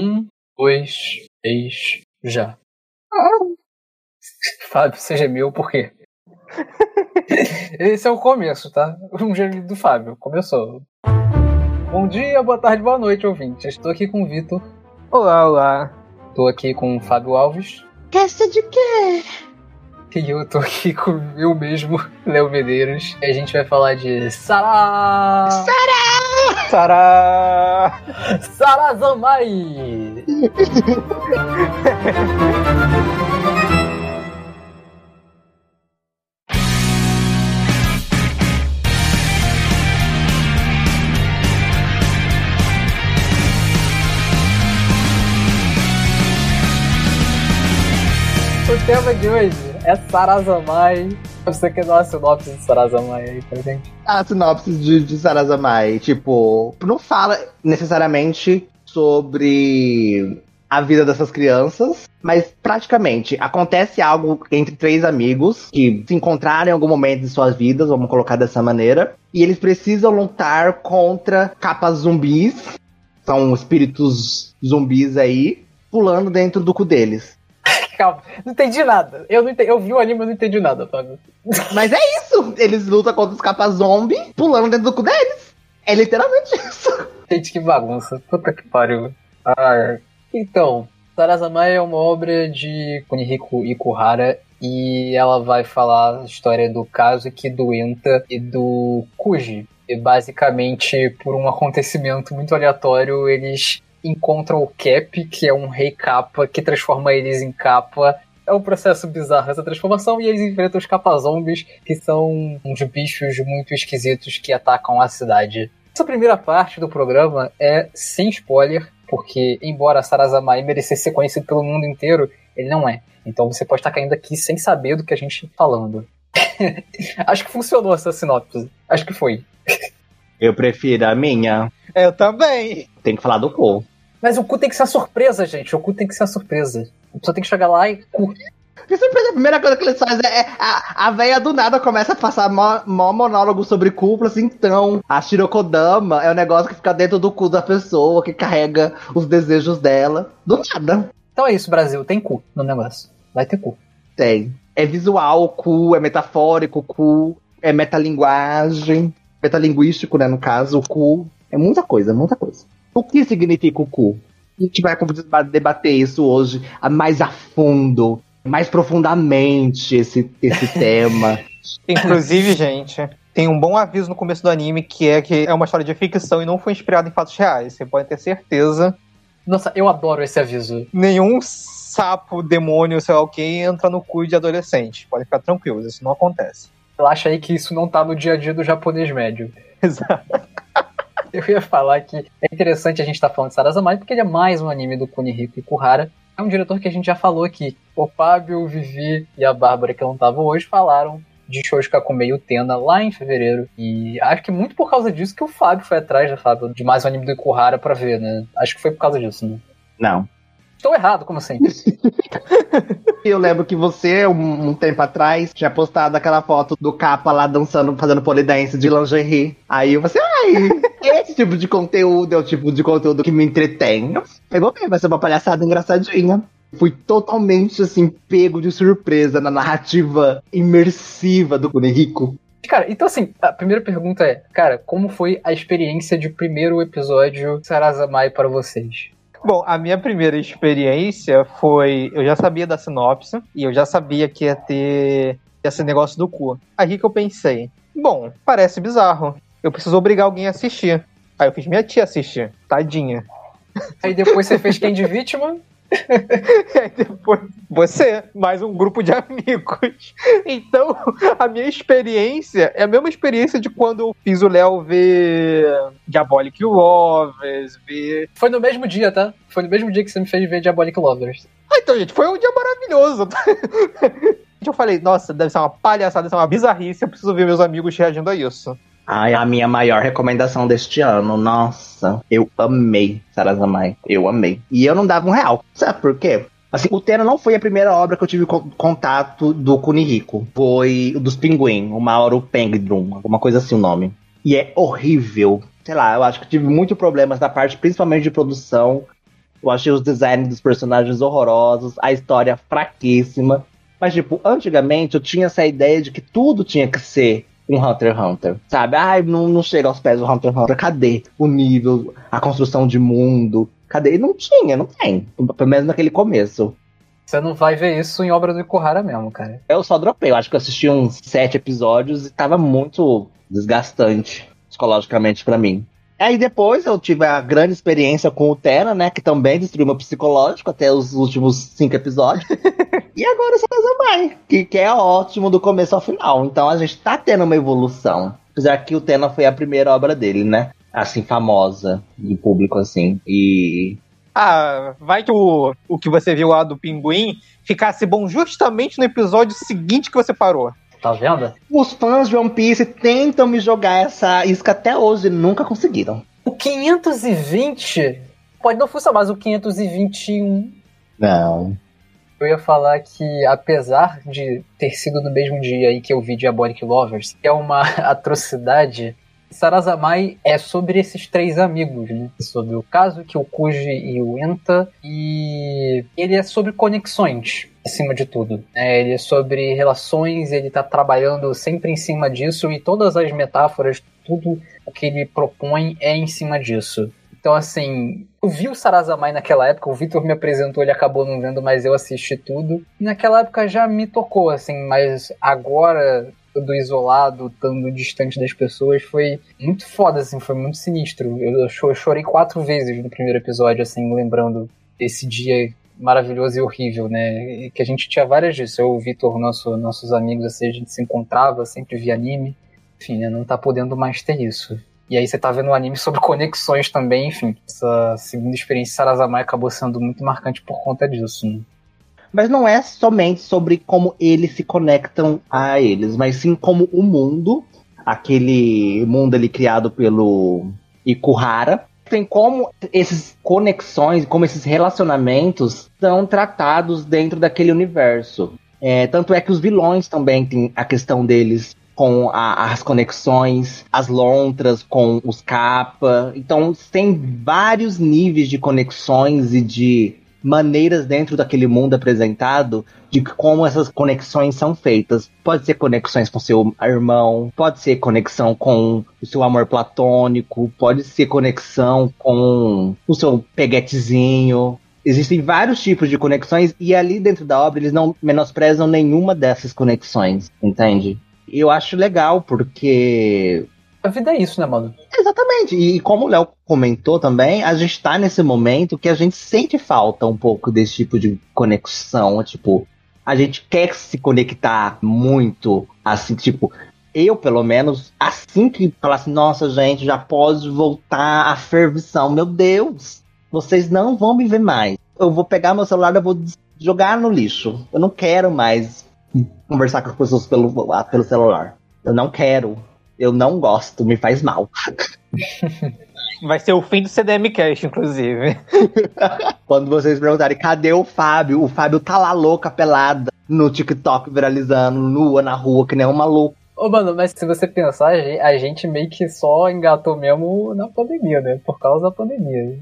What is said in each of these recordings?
Um, dois, três, já. Fábio, você gemeu por quê? Esse é o começo, tá? Um gemido do Fábio. Começou. Bom dia, boa tarde, boa noite, ouvinte. Estou aqui com o Vitor. Olá, olá. Estou aqui com o Fábio Alves. Casta de quê? E eu tô aqui com eu mesmo, Léo Medeiros. E a gente vai falar de Sará! Sará! Sará! Sarazamai! tema de hoje é Sarazamai. Você quer dar uma sinopse de Sarazamai aí pra gente? A sinopse de, de Sarazamai, tipo, não fala necessariamente sobre a vida dessas crianças, mas praticamente acontece algo entre três amigos que se encontraram em algum momento de suas vidas, vamos colocar dessa maneira, e eles precisam lutar contra capas zumbis, são espíritos zumbis aí, pulando dentro do cu deles. Calma, não entendi nada. Eu, não entendi, eu vi o anime, mas não entendi nada, Fábio. Mas é isso! Eles lutam contra os capas zombie, pulando dentro do cu deles. É literalmente isso. Gente, que bagunça. Puta que pariu. Ah, então, Sarazamai é uma obra de Kunihiko Ikuhara e ela vai falar a história do Kazuki, do Enta e do Kuji. E basicamente, por um acontecimento muito aleatório, eles encontram o Cap, que é um rei capa, que transforma eles em capa. É um processo bizarro essa transformação, e eles enfrentam os capa-zombies, que são uns bichos muito esquisitos que atacam a cidade. Essa primeira parte do programa é sem spoiler, porque embora Sarazamai merecesse ser conhecido pelo mundo inteiro, ele não é. Então você pode estar caindo aqui sem saber do que a gente está falando. Acho que funcionou essa sinopse. Acho que foi. Eu prefiro a minha. Eu também. Tem que falar do cu. Mas o cu tem que ser a surpresa, gente. O cu tem que ser a surpresa. A pessoa tem que chegar lá e cu. Que surpresa, a primeira coisa que eles fazem é. A, a véia do nada começa a passar mó, mó monólogo sobre cu, assim, então. A Shirokodama é o negócio que fica dentro do cu da pessoa, que carrega os desejos dela. Do nada. Então é isso, Brasil. Tem cu no negócio. Vai ter cu. Tem. É visual o cu, é metafórico o cu, é metalinguagem. Metalinguístico, né, no caso, o cu. É muita coisa, muita coisa. O que significa o cu? A gente vai debater isso hoje mais a fundo, mais profundamente esse, esse tema. Inclusive, gente, tem um bom aviso no começo do anime que é que é uma história de ficção e não foi inspirada em fatos reais. Você pode ter certeza. Nossa, eu adoro esse aviso. Nenhum sapo, demônio, sei lá o que, entra no cu de adolescente. Pode ficar tranquilos, isso não acontece. Relaxa aí que isso não tá no dia a dia do japonês médio. Exato. Eu ia falar que é interessante a gente estar tá falando de Sarazamai porque ele é mais um anime do Kunihiko Ikuhara. É um diretor que a gente já falou aqui. O Fábio, o Vivi e a Bárbara, que não estavam hoje, falaram de Shoujo Kakumei Tena lá em fevereiro. E acho que muito por causa disso que o Fábio foi atrás, né, Fábio, de mais um anime do Ikuhara pra ver, né? Acho que foi por causa disso, né? Não. Estou errado, como sempre. Eu lembro que você, um, um, tempo atrás, tinha postado aquela foto do capa lá dançando, fazendo polidense de lingerie. Aí eu falei assim, ai, esse tipo de conteúdo é o tipo de conteúdo que me entretém. Pegou bem, vai ser uma palhaçada engraçadinha. Fui totalmente, assim, pego de surpresa na narrativa imersiva do Kunihiko. Cara, então assim, a primeira pergunta é, cara, como foi a experiência de primeiro episódio Sarazamai para vocês? Bom, a minha primeira experiência foi. Eu já sabia da sinopse e eu já sabia que ia ter esse negócio do cu. Aí que eu pensei: bom, parece bizarro. Eu preciso obrigar alguém a assistir. Aí eu fiz minha tia assistir. Tadinha. Aí depois você fez quem de vítima? Aí depois você, mais um grupo de amigos. Então, a minha experiência é a mesma experiência de quando eu fiz o Léo ver Diabolic Lovers, ver. Foi no mesmo dia, tá? Foi no mesmo dia que você me fez ver Diabolic Lovers. Ah, então, gente, foi um dia maravilhoso. eu falei, nossa, deve ser uma palhaçada, deve ser uma bizarrice, eu preciso ver meus amigos reagindo a isso. Ai, a minha maior recomendação deste ano. Nossa, eu amei Sarazamai. Eu amei. E eu não dava um real. Sabe por quê? Assim, o Tena não foi a primeira obra que eu tive contato do Kunihiko. Foi dos Pinguim, o Mauro Pengdrum, alguma coisa assim o nome. E é horrível. Sei lá, eu acho que tive muitos problemas da parte, principalmente de produção. Eu achei os designs dos personagens horrorosos, a história fraquíssima. Mas, tipo, antigamente eu tinha essa ideia de que tudo tinha que ser um Hunter x Hunter. Sabe? Ai, não, não chega aos pés do Hunter x Hunter. Cadê o nível, a construção de mundo? Cadê? Não tinha, não tem. Pelo menos naquele começo. Você não vai ver isso em obra do Ikuhara mesmo, cara. Eu só dropei. Eu acho que eu assisti uns sete episódios e tava muito desgastante psicologicamente para mim. Aí depois eu tive a grande experiência com o Terra, né? Que também destruiu meu psicológico até os últimos cinco episódios. e agora o Sarazamai, que, que é ótimo do começo ao final. Então a gente tá tendo uma evolução. Apesar que o Tena foi a primeira obra dele, né? Assim, famosa, de público, assim. E. Ah, vai que o, o que você viu lá do Pinguim ficasse bom justamente no episódio seguinte que você parou. Tá vendo? Os fãs de One Piece tentam me jogar essa isca até hoje e nunca conseguiram. O 520 pode não funcionar, mas o 521. Não. Eu ia falar que, apesar de ter sido no mesmo dia aí que eu vi Diabolic Lovers, que é uma atrocidade, Sarazamai é sobre esses três amigos, né? Sobre o Kazuki, o Kuji e o Enta. E ele é sobre conexões acima de tudo. É, ele é sobre relações, ele está trabalhando sempre em cima disso e todas as metáforas, tudo o que ele propõe é em cima disso. Então, assim, eu vi o Sarazamai naquela época, o Victor me apresentou, ele acabou não vendo, mas eu assisti tudo. Naquela época já me tocou, assim, mas agora, do isolado, estando distante das pessoas, foi muito foda, assim, foi muito sinistro. Eu, eu chorei quatro vezes no primeiro episódio, assim, lembrando esse dia maravilhoso e horrível, né? E que a gente tinha várias disso. Eu, o Vitor, nosso, nossos amigos, assim, a gente se encontrava, sempre via anime. Enfim, né? Não tá podendo mais ter isso. E aí você tá vendo um anime sobre conexões também, enfim. Essa segunda experiência Sarazamai acabou sendo muito marcante por conta disso, né? Mas não é somente sobre como eles se conectam a eles, mas sim como o mundo, aquele mundo ali criado pelo Ikuhara, tem como essas conexões, como esses relacionamentos são tratados dentro daquele universo. É, tanto é que os vilões também têm a questão deles com a, as conexões, as lontras com os capa. Então tem vários níveis de conexões e de maneiras dentro daquele mundo apresentado de como essas conexões são feitas. Pode ser conexões com seu irmão, pode ser conexão com o seu amor platônico, pode ser conexão com o seu peguetezinho. Existem vários tipos de conexões e ali dentro da obra eles não menosprezam nenhuma dessas conexões, entende? Eu acho legal porque a vida é isso, né, mano? Exatamente. E como o Léo comentou também, a gente tá nesse momento que a gente sente falta um pouco desse tipo de conexão. Tipo, a gente quer se conectar muito, assim, tipo, eu, pelo menos, assim que falasse, assim, nossa, gente, já pode voltar a fervição. Meu Deus, vocês não vão me ver mais. Eu vou pegar meu celular e vou jogar no lixo. Eu não quero mais conversar com as pessoas pelo, pelo celular. Eu não quero. Eu não gosto, me faz mal. Vai ser o fim do CDM Cast, inclusive. Quando vocês perguntarem, cadê o Fábio? O Fábio tá lá louca, pelada, no TikTok, viralizando, nua na rua, que nem um maluco. Ô, mano, mas se você pensar, a gente meio que só engatou mesmo na pandemia, né? Por causa da pandemia.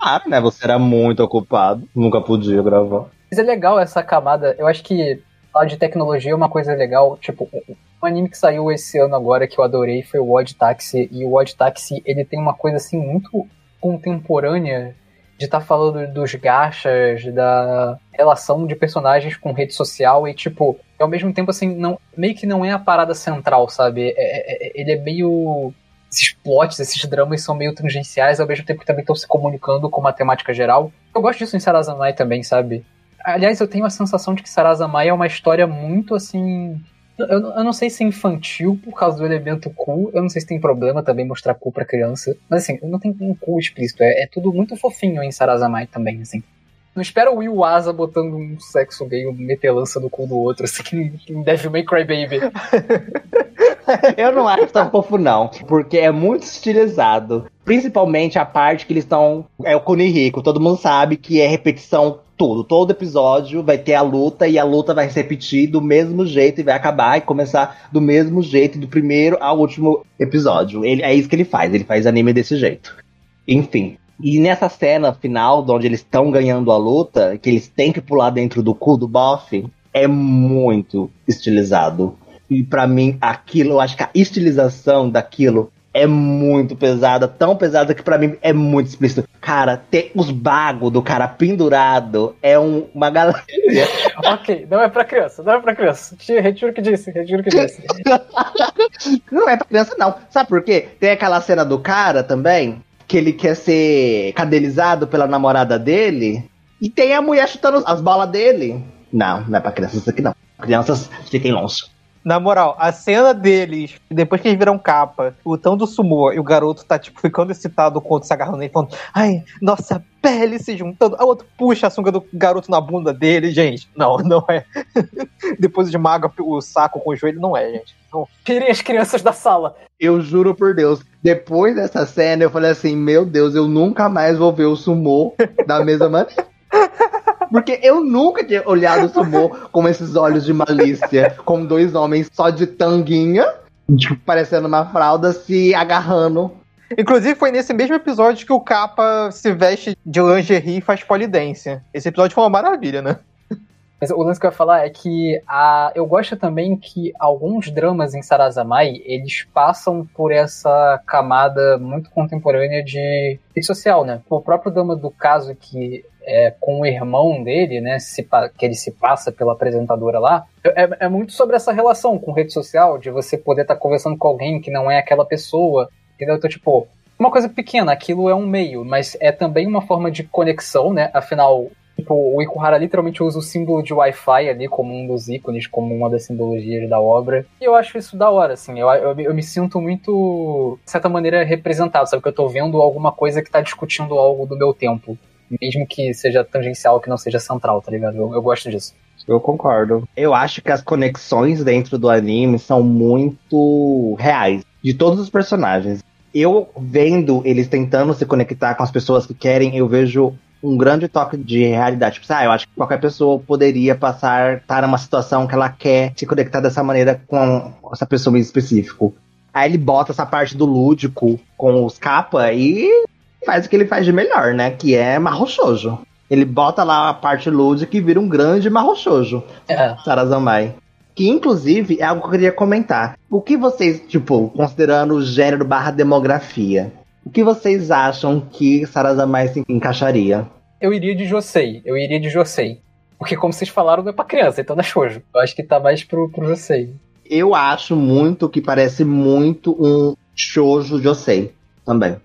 Ah, né? Você era muito ocupado, nunca podia gravar. Mas é legal essa camada. Eu acho que falar de tecnologia é uma coisa legal. Tipo, um anime que saiu esse ano agora que eu adorei foi o Odd Taxi. E o Odd Taxi, ele tem uma coisa assim muito contemporânea de estar tá falando dos gachas, da relação de personagens com rede social e, tipo, ao mesmo tempo, assim, não, meio que não é a parada central, sabe? É, é, é ele é meio. Esses plots, esses dramas são meio tangenciais, ao mesmo tempo que também estão se comunicando com uma temática geral. Eu gosto disso em Sarazanai também, sabe? Aliás, eu tenho a sensação de que Sarazamai é uma história muito assim. Eu, eu, não sei se é infantil por causa do elemento cu. Eu não sei se tem problema também mostrar cu pra criança. Mas assim, não tem um cu explícito. É, é tudo muito fofinho em Sarazamai também, assim. Não espera o Will Asa botando um sexo gay, um metelança no cu do outro, assim, em Devil May Cry Baby. eu não acho tão fofo, não. Porque é muito estilizado. Principalmente a parte que eles estão. É o Cune Rico. Todo mundo sabe que é repetição tudo. Todo episódio vai ter a luta e a luta vai se repetir do mesmo jeito e vai acabar e começar do mesmo jeito, do primeiro ao último episódio. Ele, é isso que ele faz, ele faz anime desse jeito. Enfim. E nessa cena final, onde eles estão ganhando a luta, que eles têm que pular dentro do cu do Boff, é muito estilizado. E para mim, aquilo, eu acho que a estilização daquilo é muito pesada, tão pesada que para mim é muito explícito. Cara, ter os bagos do cara pendurado é um, uma galera. ok, não é pra criança, não é pra criança. Retiro que disse, retiro que disse. não é pra criança, não. Sabe por quê? Tem aquela cena do cara também, que ele quer ser cadelizado pela namorada dele, e tem a mulher chutando as bolas dele. Não, não é pra crianças isso aqui não. Crianças fiquem longe. Na moral, a cena deles, depois que eles viram capa, o tão do sumô e o garoto tá, tipo, ficando excitado com o outro se agarrando nele, falando, ai, nossa pele se juntando. A outro puxa a sunga do garoto na bunda dele, gente. Não, não é. depois de maga o saco com o joelho, não é, gente. Não. Tirem as crianças da sala. Eu juro por Deus, depois dessa cena eu falei assim, meu Deus, eu nunca mais vou ver o sumô da mesma maneira. Porque eu nunca tinha olhado o sumô com esses olhos de malícia, com dois homens só de tanguinha, tipo, parecendo uma fralda, se agarrando. Inclusive, foi nesse mesmo episódio que o capa se veste de lingerie e faz polidência. Esse episódio foi uma maravilha, né? Mas o lance que eu ia falar é que a, eu gosto também que alguns dramas em Sarazamai, eles passam por essa camada muito contemporânea de social, né? O próprio drama do caso que é, com o irmão dele, né, se, que ele se passa pela apresentadora lá, é, é, muito sobre essa relação com rede social, de você poder estar tá conversando com alguém que não é aquela pessoa, entendeu? Então, tipo, uma coisa pequena, aquilo é um meio, mas é também uma forma de conexão, né? Afinal, tipo, o Ikuhara literalmente usa o símbolo de Wi-Fi ali como um dos ícones, como uma das simbologias da obra. E eu acho isso da hora, assim. Eu, eu, eu me sinto muito, de certa maneira, representado, sabe? Que eu tô vendo alguma coisa que tá discutindo algo do meu tempo mesmo que seja tangencial, que não seja central, tá ligado? Eu, eu gosto disso. Eu concordo. Eu acho que as conexões dentro do anime são muito reais, de todos os personagens. Eu vendo eles tentando se conectar com as pessoas que querem, eu vejo um grande toque de realidade. Tipo, ah, eu acho que qualquer pessoa poderia passar, estar numa situação que ela quer se conectar dessa maneira com essa pessoa em específico. Aí ele bota essa parte do lúdico com os capa e faz o que ele faz de melhor, né? Que é marrochojo. Ele bota lá a parte lúdica e vira um grande marrochojo. É. Sarazamai. Que, inclusive, é algo que eu queria comentar. O que vocês, tipo, considerando o gênero barra demografia, o que vocês acham que Sarazamai se encaixaria? Eu iria de Josei. Eu iria de Josei. Porque, como vocês falaram, não é pra criança, então não é shoujo. Eu acho que tá mais pro, pro Josei. Eu acho muito que parece muito um shoujo Josei também.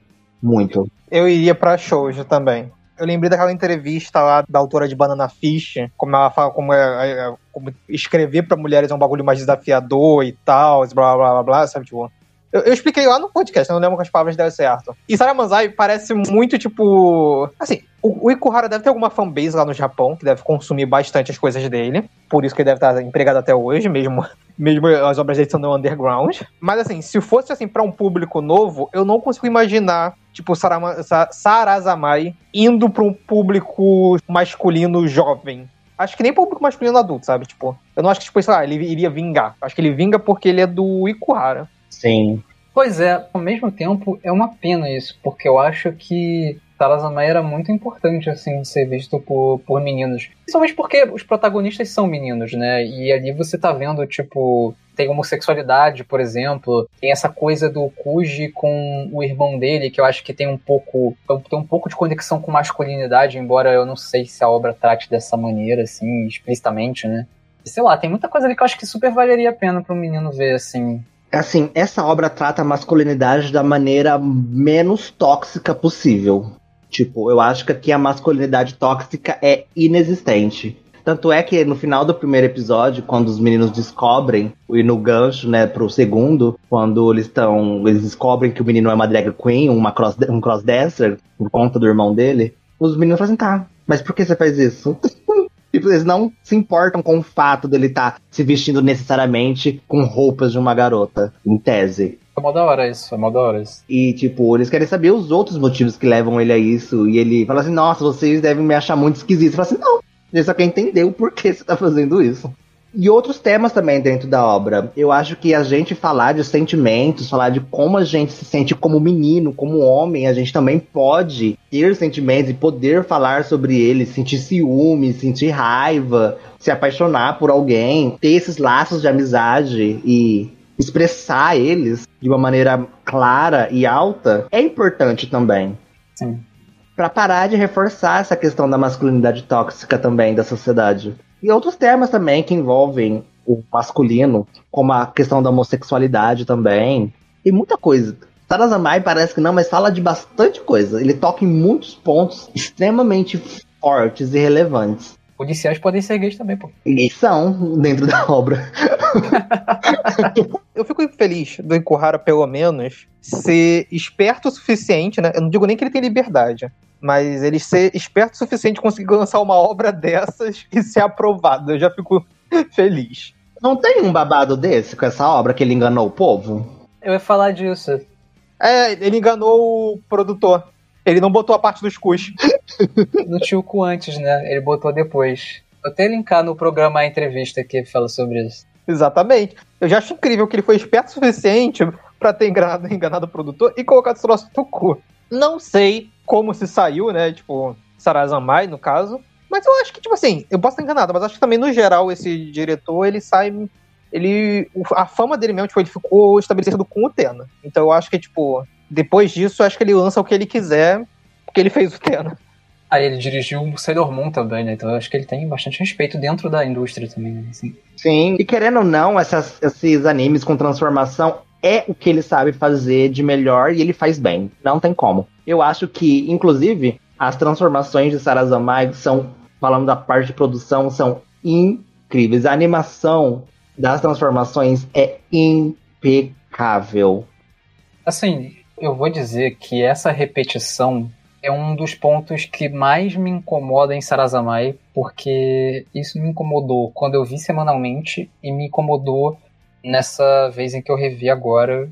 Muito. Eu iria pra shoujo também. Eu lembrei daquela entrevista lá da autora de Banana Fish, como ela fala como, é, é, é como escrever para mulheres é um bagulho mais desafiador e tal, blá blá blá blá, sabe? Tipo, eu, eu, expliquei lá no podcast, não lembro que as palavras deram certo. E Sarah Manzai parece muito, tipo. Assim, o, o Ikuhara deve ter alguma fanbase lá no Japão, que deve consumir bastante as coisas dele. Por isso que ele deve estar empregado até hoje, mesmo, mesmo as obras dele sendo underground. Mas assim, se fosse assim para um público novo, eu não consigo imaginar tipo, Sarama, Sarazamai indo para um público masculino jovem. Acho que nem público masculino adulto, sabe? Tipo, eu não acho que, tipo, sei lá, ele iria vingar. Acho que ele vinga porque ele é do Ikuhara. Sim. Pois é, ao mesmo tempo é uma pena isso, porque eu acho que Tarazamai era muito importante, assim, ser visto por, por meninos. Principalmente porque os protagonistas são meninos, né? E ali você tá vendo, tipo, tem homossexualidade, por exemplo, tem essa coisa do Kuji com o irmão dele, que eu acho que tem um pouco tem um pouco de conexão com masculinidade, embora eu não sei se a obra trate dessa maneira, assim, explicitamente, né? sei lá, tem muita coisa ali que eu acho que super valeria a pena para um menino ver, assim, assim, essa obra trata a masculinidade da maneira menos tóxica possível. Tipo, eu acho que aqui a masculinidade tóxica é inexistente. Tanto é que no final do primeiro episódio, quando os meninos descobrem, e no gancho, né, pro segundo, quando eles estão. Eles descobrem que o menino é uma drag queen, uma cross, um crossdresser, por conta do irmão dele, os meninos fazem, tá, mas por que você faz isso? Tipo, eles não se importam com o fato dele estar tá se vestindo necessariamente com roupas de uma garota, em tese. É mó da hora isso, é mó da hora isso. E, tipo, eles querem saber os outros motivos que levam ele a isso. E ele fala assim, nossa, vocês devem me achar muito esquisito. Fala assim, não, ele só quer entender o porquê você tá fazendo isso. E outros temas também dentro da obra. Eu acho que a gente falar de sentimentos, falar de como a gente se sente como menino, como homem, a gente também pode ter sentimentos e poder falar sobre eles, sentir ciúme, sentir raiva, se apaixonar por alguém, ter esses laços de amizade e expressar eles de uma maneira clara e alta é importante também. Sim. Pra parar de reforçar essa questão da masculinidade tóxica também da sociedade. E outros temas também que envolvem o masculino, como a questão da homossexualidade também. E muita coisa. Tarazamai parece que não, mas fala de bastante coisa. Ele toca em muitos pontos extremamente fortes e relevantes. Policiais podem ser gays também, pô. E são dentro da obra. Eu fico feliz do Ikuhara, pelo menos, ser esperto o suficiente, né? Eu não digo nem que ele tem liberdade, mas ele ser esperto o suficiente conseguir lançar uma obra dessas e ser aprovado. Eu já fico feliz. Não tem um babado desse com essa obra que ele enganou o povo? Eu ia falar disso. É, ele enganou o produtor. Ele não botou a parte dos cus. No Tilco antes, né? Ele botou depois. Vou até linkar no programa a entrevista que fala sobre isso. Exatamente. Eu já acho incrível que ele foi esperto o suficiente pra ter enganado, enganado o produtor e colocado esse troço no cu. Não sei como se saiu, né? Tipo, Sarazamai, no caso. Mas eu acho que, tipo assim, eu posso estar enganado, mas acho que também, no geral, esse diretor, ele sai. Ele. A fama dele mesmo, tipo, ele ficou estabelecido com o Tena. Então eu acho que, tipo, depois disso, eu acho que ele lança o que ele quiser, porque ele fez o Tena. Aí ele dirigiu o Sailor Moon também, né? Então eu acho que ele tem bastante respeito dentro da indústria também, né? Assim. Sim. E querendo ou não, essas- esses animes com transformação é o que ele sabe fazer de melhor e ele faz bem. Não tem como. Eu acho que, inclusive, as transformações de Sarazamai são, falando da parte de produção, são incríveis. A animação das transformações é impecável. Assim, eu vou dizer que essa repetição é um dos pontos que mais me incomoda em Sarazamai, porque isso me incomodou quando eu vi semanalmente e me incomodou nessa vez em que eu revi agora.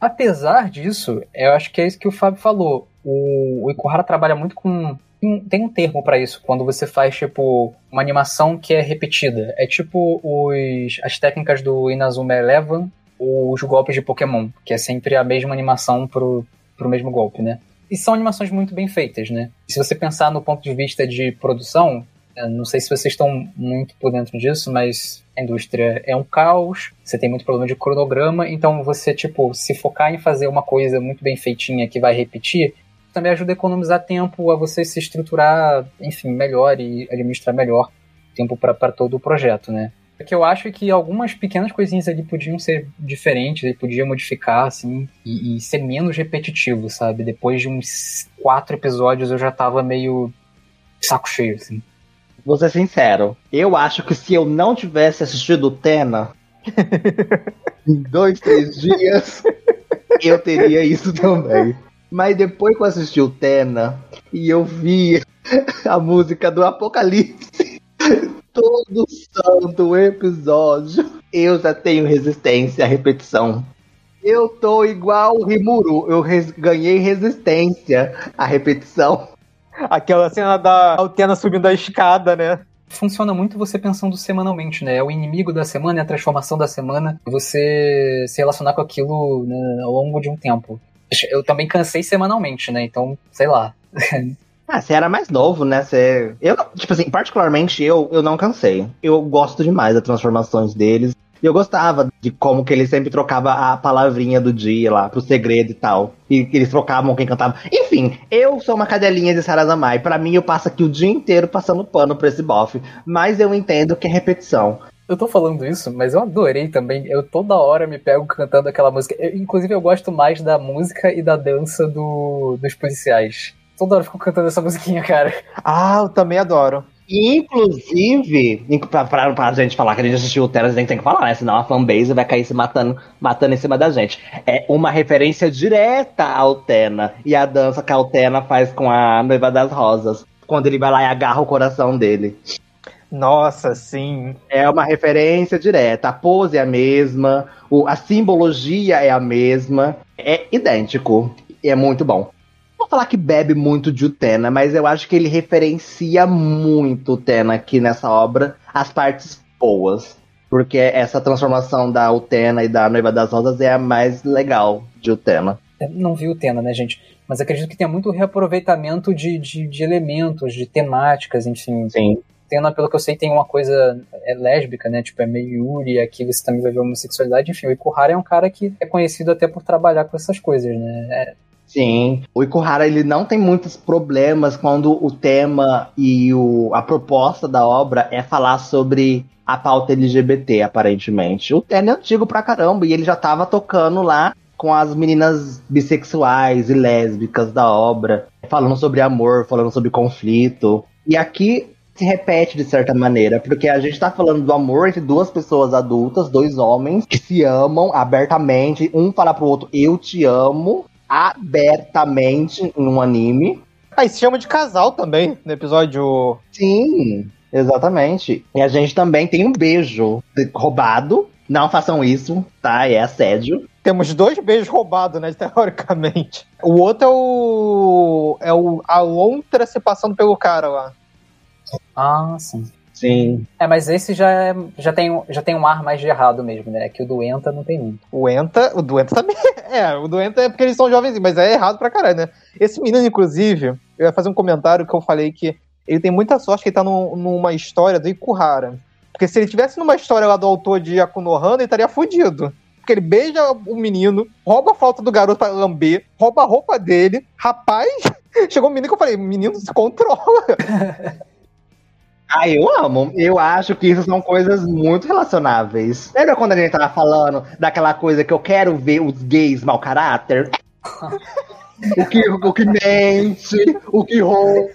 Apesar disso, eu acho que é isso que o Fábio falou. O, o Ikuhara trabalha muito com. tem- um termo pra isso, quando você faz, tipo, uma animação que é repetida. É tipo os, as técnicas do Inazuma Eleven, os golpes de Pokémon, que é sempre a mesma animação pro, pro mesmo golpe, né? E são animações muito bem feitas, né? Se você pensar no ponto de vista de produção, não sei se vocês estão muito por dentro disso, mas a indústria é um caos, você tem muito problema de cronograma, então você, tipo, se focar em fazer uma coisa muito bem feitinha que vai repetir, também ajuda a economizar tempo, a você se estruturar, enfim, melhor e administrar melhor tempo para todo o projeto, né? O que eu acho é que algumas pequenas coisinhas ali podiam ser diferentes, ele podia modificar, assim, e, e ser menos repetitivo, sabe? Depois de uns quatro episódios eu já tava meio saco cheio, assim. Vou ser sincero, eu acho que se eu não tivesse assistido o Tena em dois, três dias, eu teria isso também. Mas depois que eu assisti o Tena e eu vi a música do Apocalipse todo santo episódio, eu já tenho resistência à repetição. Eu tô igual o Rimuru, eu res- ganhei resistência à repetição. Aquela cena da Altena subindo a escada, né? Funciona muito você pensando semanalmente, né? É o inimigo da semana, é a transformação da semana, você se relacionar com aquilo né, ao longo de um tempo. Eu também cansei semanalmente, né? Então, sei lá. Ah, você era mais novo, né? Você... Eu, tipo assim, particularmente eu, eu não cansei. Eu gosto demais das transformações deles. E eu gostava de como que ele sempre trocava a palavrinha do dia lá, pro segredo e tal. E que eles trocavam quem cantava. Enfim, eu sou uma cadelinha de Sarazamai. Pra mim, eu passo aqui o dia inteiro passando pano pra esse bofe. Mas eu entendo que é repetição. Eu tô falando isso, mas eu adorei também. Eu toda hora me pego cantando aquela música. Eu, inclusive, eu gosto mais da música e da dança do, dos policiais. Toda hora eu fico cantando essa musiquinha, cara. Ah, eu também adoro. Inclusive, inc- pra, pra, pra gente falar que a gente assistiu o Terra, a gente tem que falar, né? Senão a fanbase vai cair se matando, matando em cima da gente. É uma referência direta ao Tena. E a dança que a Altena faz com a Noiva das Rosas. Quando ele vai lá e agarra o coração dele. Nossa, sim. É uma referência direta. A pose é a mesma, o- a simbologia é a mesma. É idêntico. E é muito bom. Não vou falar que bebe muito de Utena, mas eu acho que ele referencia muito o Tena aqui nessa obra, as partes boas. Porque essa transformação da Utena e da Noiva das Rosas é a mais legal de Utena. Eu não vi Utena, né, gente? Mas acredito que tem muito reaproveitamento de, de, de elementos, de temáticas, enfim. Sim. Utena, pelo que eu sei, tem uma coisa é lésbica, né? Tipo, é meio Yuri, aqui você também vai ver homossexualidade. Enfim, o Ikuhara é um cara que é conhecido até por trabalhar com essas coisas, né? É, Sim, o Ikuhara ele não tem muitos problemas quando o tema e o, a proposta da obra é falar sobre a pauta LGBT, aparentemente. O tema é antigo pra caramba e ele já tava tocando lá com as meninas bissexuais e lésbicas da obra, falando sobre amor, falando sobre conflito. E aqui se repete de certa maneira, porque a gente tá falando do amor entre duas pessoas adultas, dois homens que se amam abertamente, um fala pro outro eu te amo abertamente em um anime. Aí se chama de casal também, no episódio. Sim, exatamente. E a gente também tem um beijo roubado. Não façam isso, tá? É assédio. Temos dois beijos roubados, né? Teoricamente. O outro é o. É o. A lontra se passando pelo cara lá. Ah, sim. Sim. É, mas esse já, é, já, tem, já tem um ar mais de errado mesmo, né? Que o do Enta não tem muito. O Enta, o do Enta também. É, o do Enta é porque eles são jovens, mas é errado pra caralho, né? Esse menino, inclusive, eu ia fazer um comentário que eu falei que ele tem muita sorte que ele tá num, numa história do Ikuhara. Porque se ele tivesse numa história lá do autor de Akunohana, ele estaria fudido. Porque ele beija o menino, rouba a falta do garoto pra lamber, rouba a roupa dele. Rapaz, chegou um menino que eu falei, menino, se controla. Ah, eu amo. Eu acho que isso são coisas muito relacionáveis. Lembra quando a gente tava falando daquela coisa que eu quero ver os gays mau caráter? o, que, o que mente, o que rouba,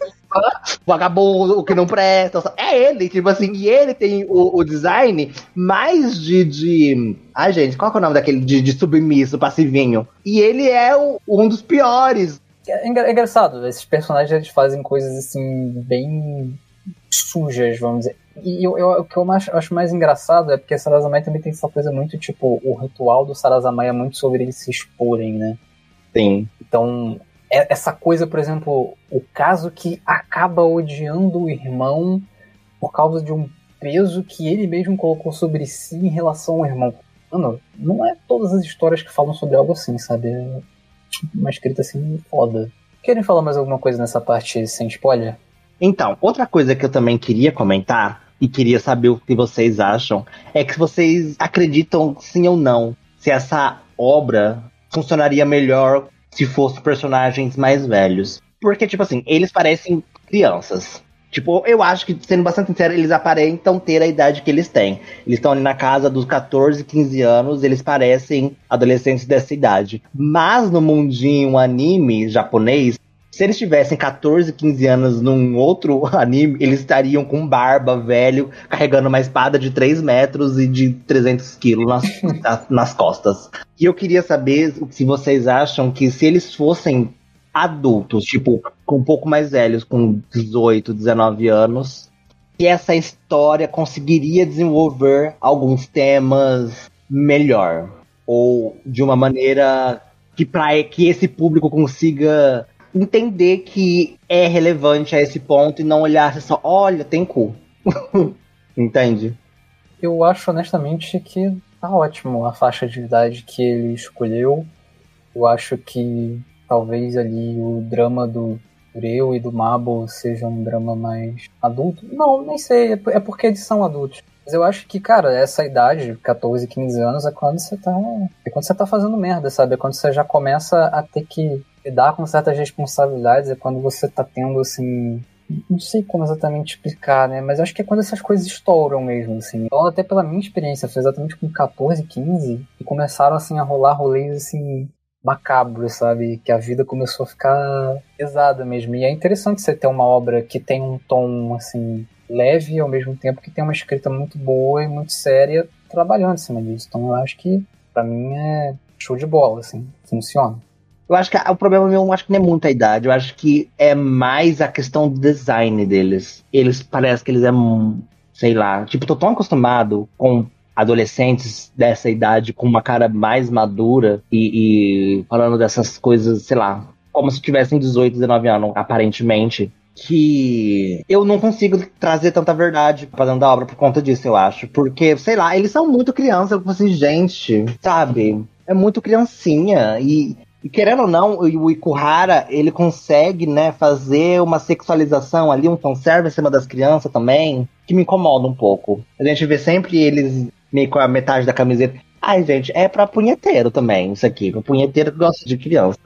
vagabundo, o que não presta. É ele, tipo assim, e ele tem o, o design mais de, de. Ai, gente, qual que é o nome daquele de, de submisso, passivinho? E ele é o, um dos piores. É, é engraçado, esses personagens eles fazem coisas assim, bem sujas, vamos dizer. E eu, eu- o que eu mais, acho mais engraçado é porque Sarazamai também tem essa coisa muito, tipo, o ritual do Sarazamai é muito sobre eles se exporem, né? Sim. Então, é- essa coisa, por exemplo, o caso que acaba odiando o irmão por causa de um peso que ele mesmo colocou sobre si em relação ao irmão. Mano, não é todas as histórias que falam sobre algo assim, sabe? É uma escrita assim foda. Querem falar mais alguma coisa nessa parte sem spoiler? Então, outra coisa que eu também queria comentar e queria saber o que vocês acham é que vocês acreditam sim ou não se essa obra funcionaria melhor se fosse personagens mais velhos. Porque, tipo assim, eles parecem crianças. Tipo, eu acho que, sendo bastante sincero, eles aparentam ter a idade que eles têm. Eles estão ali na casa dos 14, 15 anos, eles parecem adolescentes dessa idade. Mas no mundinho anime japonês, se eles tivessem 14, 15 anos num outro anime, eles estariam com barba, velho, carregando uma espada de 3 metros e de 300 quilos nas, nas, nas costas. E eu queria saber se vocês acham que se eles fossem adultos, tipo, com um pouco mais velhos, com 18, 19 anos, que essa história conseguiria desenvolver alguns temas melhor. Ou de uma maneira que, pra, que esse público consiga entender que é relevante a esse ponto e não olhar só, olha, tem cu. Entende? Eu acho honestamente que tá ótimo a faixa de idade que ele escolheu. Eu acho que talvez ali o drama do Ureu e do Mabo seja um drama mais adulto. Não, nem sei, é é porque eles são adultos. Mas eu acho que, cara, essa idade, 14, 15 anos, é quando você tá. É quando você tá fazendo merda, sabe? É quando você já começa a ter que lidar com certas responsabilidades, é quando você tá tendo, assim, não sei como exatamente explicar, né? Mas acho que é quando essas coisas estouram mesmo, assim. Então, até pela minha experiência, foi exatamente com 14, 15, e começaram, assim, a rolar rolês, assim, macabros, sabe? Que a vida começou a ficar pesada mesmo. E é interessante você ter uma obra que tem um tom, assim, leve, ao mesmo tempo que tem uma escrita muito boa e muito séria, trabalhando em cima disso. Então, eu acho que, pra mim, é show de bola, assim. Funciona. Eu acho que o problema meu, eu acho que não é muito a idade, eu acho que é mais a questão do design deles. Eles parece que eles é, sei lá, tipo, tô tão acostumado com adolescentes dessa idade com uma cara mais madura e, e falando dessas coisas, sei lá, como se tivessem 18, 19 anos, aparentemente. que eu não consigo trazer tanta verdade pra dentro da obra por conta disso, eu acho. Porque, sei lá, eles são muito crianças. Eu assim, gente, sabe? É muito criancinha. E, e querendo ou não, o Ikuhara, ele consegue, né, fazer uma sexualização ali, um fanservice em cima das crianças também, que me incomoda um pouco. A gente vê sempre eles meio com a metade da camiseta. Ai, gente, é pra punheteiro também, isso aqui. Pra punheteiro que gosta de criança.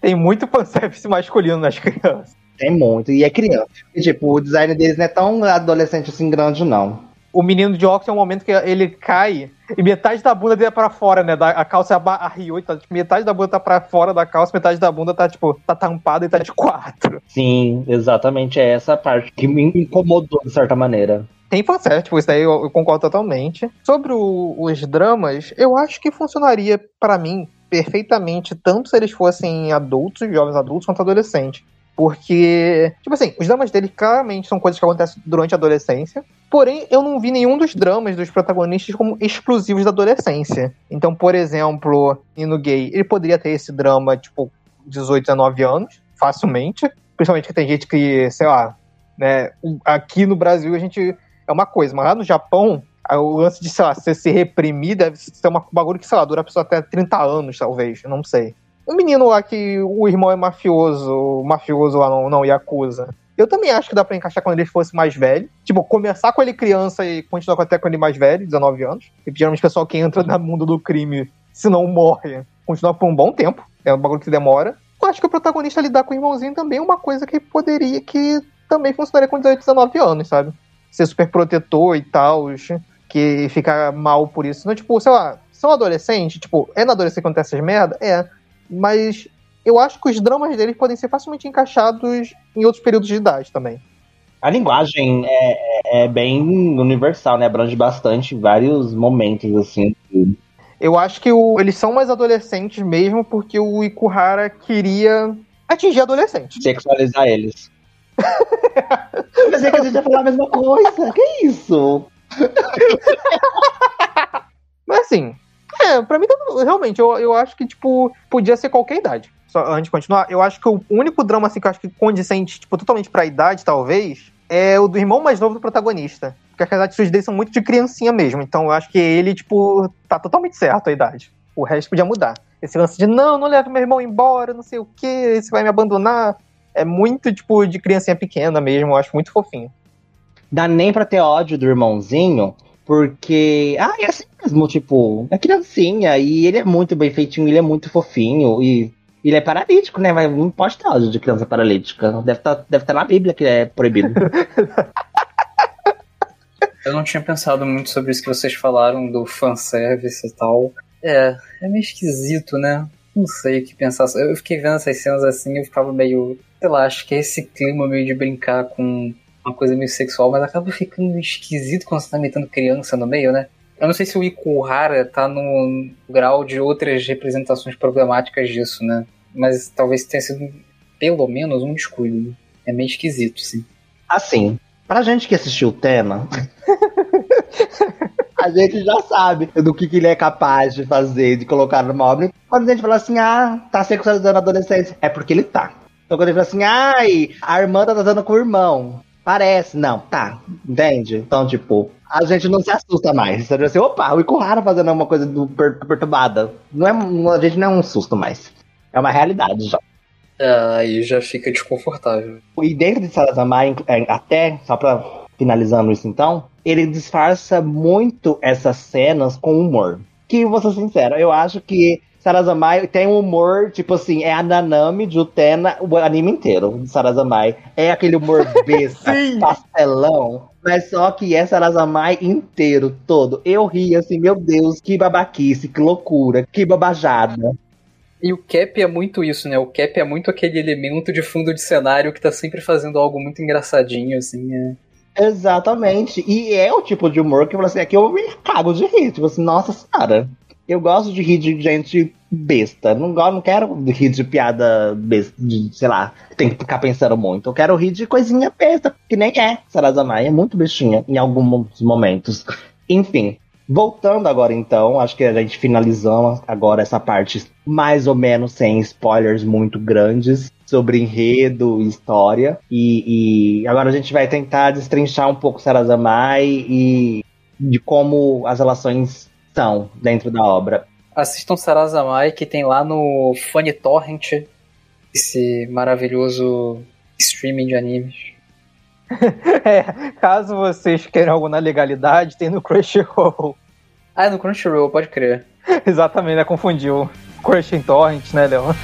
Tem muito fanservice masculino nas crianças. Tem muito, e é criança. E, tipo, o design deles não é tão adolescente assim grande, não. O menino de óculos é um momento que ele cai e metade da bunda dele é pra fora, né? Da, a calça é arriou, tá, tipo, metade da bunda tá pra fora da calça, metade da bunda tá, tipo, tá tampada e tá de quatro. Sim, exatamente. É essa parte que me incomodou, de certa maneira. Tem fanservice, tipo, isso daí eu, eu concordo totalmente. Sobre o, os dramas, eu acho que funcionaria para mim perfeitamente, tanto se eles fossem adultos, jovens adultos, quanto adolescentes. Porque, tipo assim, os dramas dele claramente são coisas que acontecem durante a adolescência. Porém, eu não vi nenhum dos dramas dos protagonistas como exclusivos da adolescência. Então, por exemplo, no gay, ele poderia ter esse drama, tipo, 18, 19 anos, facilmente. Principalmente que tem gente que, sei lá, né, aqui no Brasil a gente é uma coisa, mas lá no Japão, o lance de, sei lá, você se reprimir deve ser um bagulho que, sei lá, dura a pessoa até 30 anos, talvez, não sei um menino lá que o irmão é mafioso, mafioso lá não, não Yakuza. Eu também acho que dá pra encaixar quando ele fosse mais velho. Tipo, começar com ele criança e continuar até com ele mais velho, 19 anos. E geralmente o pessoal que entra no mundo do crime, se não morre, continua por um bom tempo. É um bagulho que demora. Eu acho que o protagonista lidar com o irmãozinho também é uma coisa que poderia, que também funcionaria com 18, 19 anos, sabe? Ser super protetor e tal, que ficar mal por isso. Não, tipo, sei lá, são adolescentes, tipo, é na adolescência que acontece essas merda? É mas eu acho que os dramas deles podem ser facilmente encaixados em outros períodos de idade também. A linguagem é, é bem universal, né? Abrange bastante vários momentos, assim. Eu acho que o, eles são mais adolescentes mesmo porque o Ikuhara queria atingir adolescentes. Sexualizar eles. eu pensei que a gente ia falar a mesma coisa. Que isso? Mas assim, é, pra mim, realmente, eu, eu acho que, tipo, podia ser qualquer idade. Só antes de continuar, eu acho que o único drama, assim, que eu acho que condizente, tipo, totalmente pra idade, talvez, é o do irmão mais novo do protagonista. Porque as atitudes dele são muito de criancinha mesmo. Então eu acho que ele, tipo, tá totalmente certo a idade. O resto podia mudar. Esse lance de não, não leve meu irmão embora, não sei o que, você vai me abandonar. É muito, tipo, de criancinha pequena mesmo, eu acho muito fofinho. Dá nem pra ter ódio do irmãozinho, porque, ah, é assim mesmo, tipo, é criancinha e ele é muito bem feitinho, ele é muito fofinho e ele é paralítico, né? Mas não pode ter áudio de criança paralítica. Deve estar tá, deve tá na Bíblia que é proibido. Eu não tinha pensado muito sobre isso que vocês falaram do fanservice e tal. É, é meio esquisito, né? Não sei o que pensar. Eu fiquei vendo essas cenas assim, eu ficava meio. Sei lá, acho que é esse clima meio de brincar com uma coisa meio sexual, mas acaba ficando esquisito quando você tá metendo criança no meio, né? Eu não sei se o Ikuhara tá no grau de outras representações problemáticas disso, né? Mas talvez tenha sido pelo menos um descuido. É meio esquisito, sim. Assim, pra gente que assistiu o tema, a gente já sabe do que, que, ele é capaz de fazer, de colocar numa obra. Quando a gente fala assim, ah, tá sexualizando a adolescência, é porque ele tá. Então quando ele fala assim, ai, a irmã tá dando com o irmão. Parece, não, tá, entende? Então, tipo, a gente não se assusta mais. Você assim, opa, o Ikuhara fazendo uma coisa do per perturbada. Não é, a gente não é um susto mais. É uma realidade já. É, aí já fica desconfortável. E dentro de Salazamar, é, até, só pra finalizando isso então, ele disfarça muito essas cenas com humor. Que, vou ser sincero, eu acho que Sarazamai tem um humor, tipo assim, é a Nanami de Utena, o anime inteiro de Sarazamai. É aquele humor besta, pastelão. Mas só que é Sarazamai inteiro, todo. Eu ri assim, meu Deus, que babaquice, que loucura, que babajada. E o Cap é muito isso, né? O Cap é muito aquele elemento de fundo de cenário que tá sempre fazendo algo muito engraçadinho, assim. É... Exatamente. E é o tipo de humor que eu falo assim, é que eu me cago de rir. Tipo assim, nossa senhora. Eu gosto de rir de gente besta. Não, não quero rir de piada besta, de, sei lá, tem que ficar pensando muito. Eu quero rir de coisinha besta, que nem é. Sarazanai é muito bestinha em alguns momentos. Enfim, voltando agora então, acho que a gente finalizou agora essa parte mais ou menos sem spoilers muito grandes. sobre enredo e história. E, e, agora a gente vai tentar destrinchar um pouco Sarazamai e de como as relações são dentro da obra. Assistam Sarazamai, que tem lá no Funny Torrent, esse maravilhoso streaming de animes. é, caso vocês queiram alguma legalidade, tem no Crunchyroll. Ah, é no Crunchyroll, pode crer. Exatamente, né? Confundiu. Crunchy Torrent, né, Leon?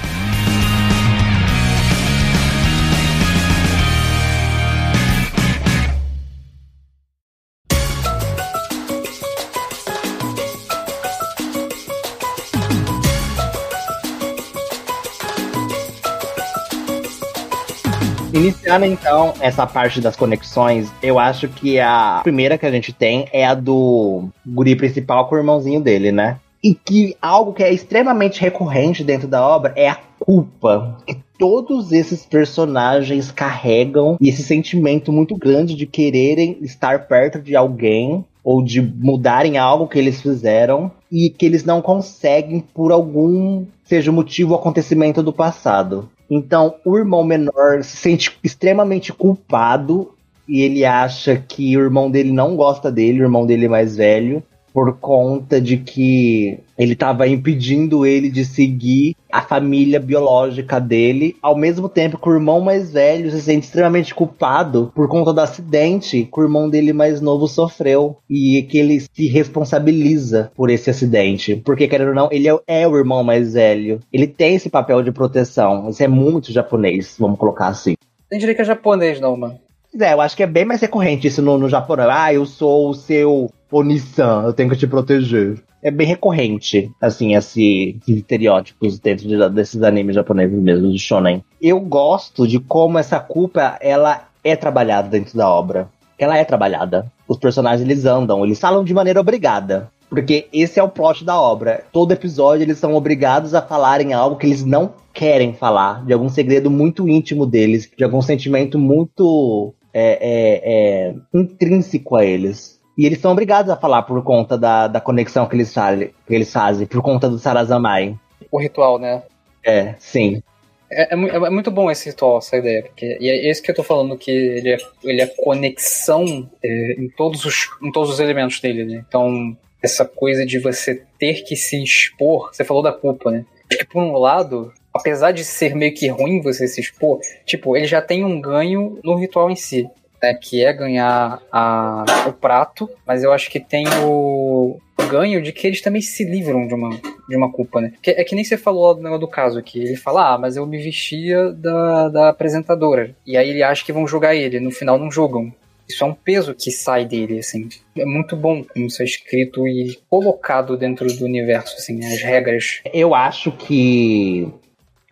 Iniciando então essa parte das conexões, eu acho que a primeira que a gente tem é a do guri principal com o irmãozinho dele, né? E que algo que é extremamente recorrente dentro da obra é a culpa que todos esses personagens carregam e esse sentimento muito grande de quererem estar perto de alguém ou de mudarem algo que eles fizeram e que eles não conseguem por algum seja motivo ou acontecimento do passado. Então, o irmão menor se sente extremamente culpado e ele acha que o irmão dele não gosta dele, o irmão dele é mais velho, por conta de que ele estava impedindo ele de seguir a família biológica dele, ao mesmo tempo que o irmão mais velho se sente extremamente culpado por conta do acidente que o irmão dele mais novo sofreu e que ele se responsabiliza por esse acidente, porque querendo ou não, ele é, é o irmão mais velho. Ele tem esse papel de proteção. Isso é muito japonês, vamos colocar assim. Eu diria que é japonês, não, mano. É, eu acho que é bem mais recorrente isso no, no japonês. Ah, eu sou o seu Onisan, eu tenho que te proteger. É bem recorrente, assim, esse, esses estereótipos dentro de, desses animes japoneses mesmo, de shonen. Eu gosto de como essa culpa, ela é trabalhada dentro da obra. Ela é trabalhada. Os personagens, eles andam, eles falam de maneira obrigada. Porque esse é o plot da obra. Todo episódio eles são obrigados a falarem algo que eles não querem falar, de algum segredo muito íntimo deles, de algum sentimento muito é, é, é, intrínseco a eles. E eles são obrigados a falar por conta da, da conexão que eles, fazem, que eles fazem, por conta do Sarazamai. O ritual, né? É, sim. É, é, é, muito bom esse ritual, essa ideia, porque e é esse que eu tô falando, que ele é, ele é conexão é, em, todos os, em todos os elementos dele, né? Então, essa coisa de você ter que se expor, você falou da culpa, né? Acho que por um lado, apesar de ser meio que ruim você se expor, tipo, ele já tem um ganho no ritual em si né, que é ganhar a, o prato, mas eu acho que tem o, ganho de que eles também se livram de uma, de uma culpa, né? Que, é que nem você falou do negócio do caso aqui. Ele fala, ah, mas eu me vestia da, da apresentadora. E aí ele acha que vão jogar ele, no final não jogam. Isso é um peso que sai dele, assim. É muito bom como isso é escrito e colocado dentro do universo, assim, as regras. Eu acho que,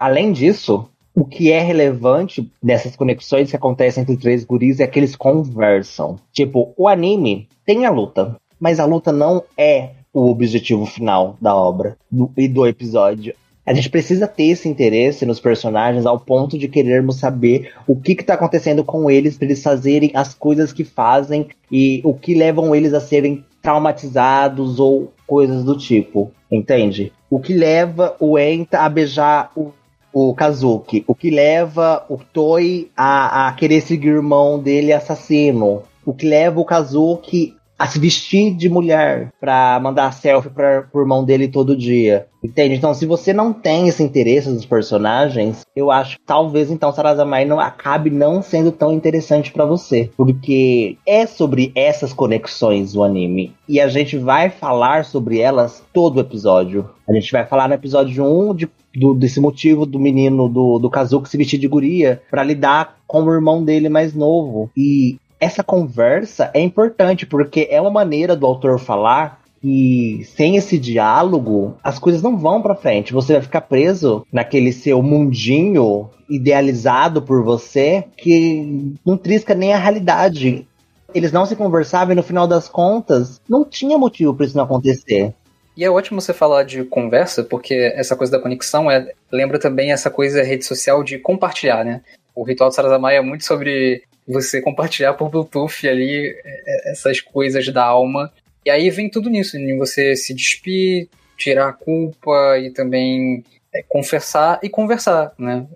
além disso, o que é relevante nessas conexões que acontecem entre três guris é que eles conversam. Tipo, o anime tem a luta, mas a luta não é o objetivo final da obra do, e do episódio. A gente precisa ter esse interesse nos personagens ao ponto de querermos saber o que está acontecendo com eles para eles fazerem as coisas que fazem e o que levam eles a serem traumatizados ou coisas do tipo, entende? O que leva o Enta a beijar o o Kazuki, o que leva o Toi a, a querer seguir o irmão dele assassino, o que leva o Kazuki a se vestir de mulher pra mandar selfie pra, pro irmão dele todo dia. Entende? Então, se você não tem esse interesse nos personagens, eu acho que talvez então Sarazamai não acabe não sendo tão interessante para você. Porque é sobre essas conexões o anime. E a gente vai falar sobre elas todo o episódio. A gente vai falar no episódio 1 de do, desse motivo do menino do, do Kazuki se vestir de guria para lidar com o irmão dele mais novo. E essa conversa é importante porque é uma maneira do autor falar que sem esse diálogo as coisas não vão para frente. Você vai ficar preso naquele seu mundinho idealizado por você que não trisca nem a realidade. Eles não se conversavam e no final das contas não tinha motivo para isso não acontecer. E é ótimo você falar de conversa, porque essa coisa da conexão é, lembra também essa coisa rede social de compartilhar, né? O ritual do Sarazamai é muito sobre você compartilhar por Bluetooth ali é, é, essas coisas da alma. E aí vem tudo nisso, em você se despir, tirar a culpa e também é, confessar e conversar, né?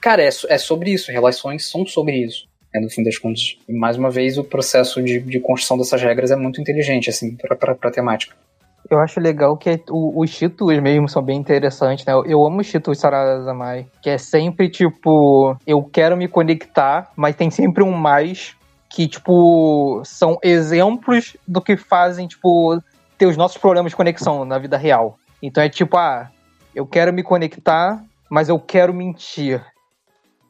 Cara, é, é sobre isso, relações são sobre isso. É, no fim das contas. Mais uma vez, o processo de, de construção dessas regras é muito inteligente, assim, pra, pra temática. Eu acho legal que o, os títulos mesmo são bem interessantes, né? Eu, eu amo os títulos Sarazamai, que é sempre tipo, eu quero me conectar, mas tem sempre um mais que, tipo, são exemplos do que fazem, tipo, ter os nossos problemas de conexão na vida real. Então é tipo, ah, eu quero me conectar, mas eu quero mentir.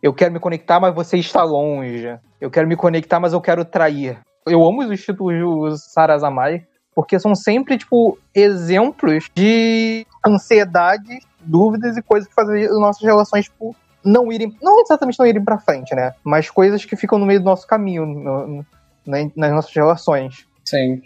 Eu quero me conectar, mas você está longe. Eu quero me conectar, mas eu quero trair. Eu amo os títulos Sarazamai, porque são sempre, tipo, exemplos de ansiedade, dúvidas e coisas que fazem as nossas relações, tipo, não irem, não exatamente não irem para frente, né? Mas coisas que ficam no meio do nosso caminho, no, no, nas nossas relações. Sim.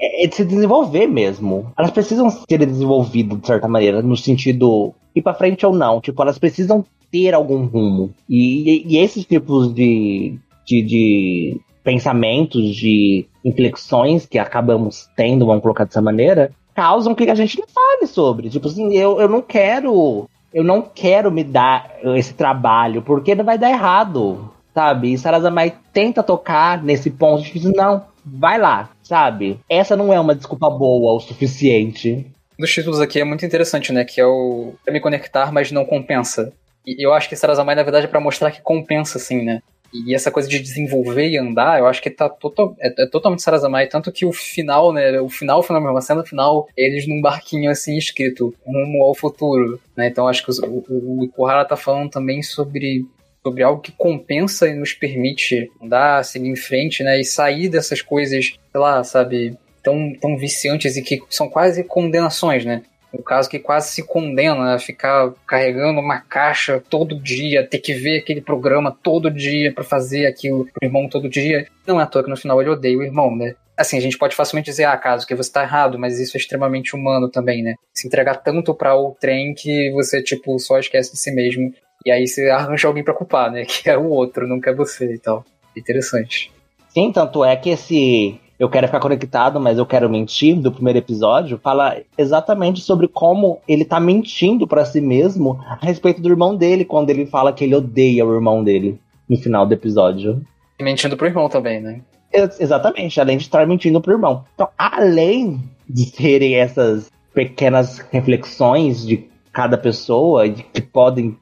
É, é de se desenvolver mesmo. Elas precisam ser desenvolvidas de certa maneira, no sentido ir para frente ou não. Tipo, elas precisam ter algum rumo. E, e, e esses tipos de, de, de pensamentos, de inflexões que acabamos tendo, vamos colocar dessa maneira, causam que a gente não fale sobre. Tipo assim, eu, eu não quero eu não quero me dar esse trabalho, porque não vai dar errado, sabe? E Sarazamai tenta tocar nesse ponto de dizer, não, vai lá, sabe? Essa não é uma desculpa boa o suficiente. Um dos títulos aqui é muito interessante, né? Que é o me conectar, mas não compensa. E eu acho que Sarazamai, na verdade, é pra mostrar que compensa, assim, né? E essa coisa de desenvolver e andar, eu acho que tá total, é, é totalmente Sarazamai. Tanto que o final, né? O final, o final mesmo, a cena final, eles num barquinho assim escrito, rumo ao futuro. Né? Então acho que o, o, o tá falando também sobre sobre algo que compensa e nos permite andar, seguir em frente, né? E sair dessas coisas, sei lá, sabe, tão, tão viciantes e que são quase condenações, né? Um caso que quase se condena a ficar carregando uma caixa todo dia, ter que ver aquele programa todo dia para fazer aquilo pro irmão todo dia. Não é à toa que no final ele odeia o irmão, né? Assim, a gente pode facilmente dizer, ah, caso que você tá errado, mas isso é extremamente humano também, né? Se entregar tanto para o trem que você, tipo, só esquece de si mesmo. E aí você arranja alguém para culpar, né? Que é o outro, nunca é você e tal. Interessante. Sim, tanto é que esse eu quero ficar conectado, mas eu quero mentir, do primeiro episódio, fala exatamente sobre como ele tá mentindo para si mesmo a respeito do irmão dele, quando ele fala que ele odeia o irmão dele no final do episódio. E mentindo pro irmão também, né? Exatamente, além de estar mentindo pro irmão. Então, além de terem essas pequenas reflexões de cada pessoa que podem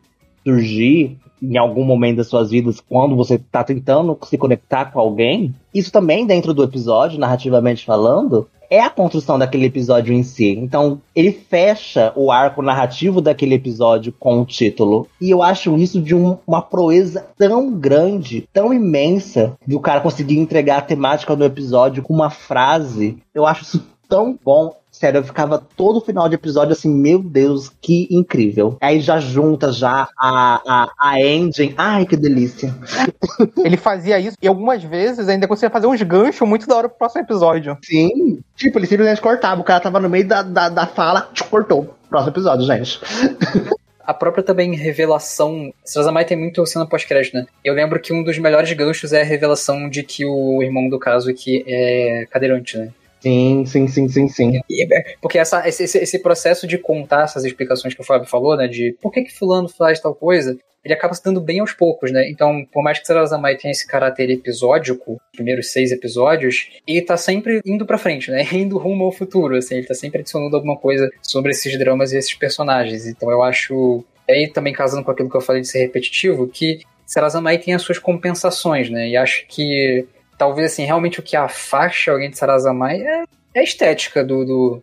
surgir em algum momento das suas vidas, quando você está tentando se conectar com alguém, isso também dentro do episódio, narrativamente falando, é a construção daquele episódio em si. Então, ele fecha o arco narrativo daquele episódio com o título. E eu acho isso de um, uma proeza tão grande, tão imensa, do cara conseguir entregar a temática do episódio com uma frase. Eu acho isso tão bom. Sério, eu ficava todo final de episódio assim, meu Deus, que incrível. Aí já junta já a, a, a engine. Ai, que delícia. Ele fazia isso e algumas vezes ainda conseguia fazer uns ganchos muito da hora pro próximo episódio. Sim. Tipo, ele simplesmente cortava. O cara tava no meio da, da, da fala, cortou. Próximo episódio, gente. a própria também revelação. Sazamai tem muito cena pós-crédito, né? Eu lembro que um dos melhores ganchos é a revelação de que o irmão do caso que é cadeirante, né? Sim, sim, sim, sim, sim. É, porque essa, esse, esse processo de contar essas explicações que o Fábio falou, né, de por que que fulano faz tal coisa, ele acaba se dando bem aos poucos, né? Então, por mais que Sarazamai tenha esse caráter episódico, primeiros seis episódios, ele tá sempre indo pra frente, né? Indo rumo ao futuro, assim, ele tá sempre adicionando alguma coisa sobre esses dramas e esses personagens. Então eu acho, aí também casando com aquilo que eu falei de ser repetitivo, que Sarazamai tem as suas compensações, né? E acho que talvez assim, realmente o que afasta alguém de Sarazamai é, é a estética do, do,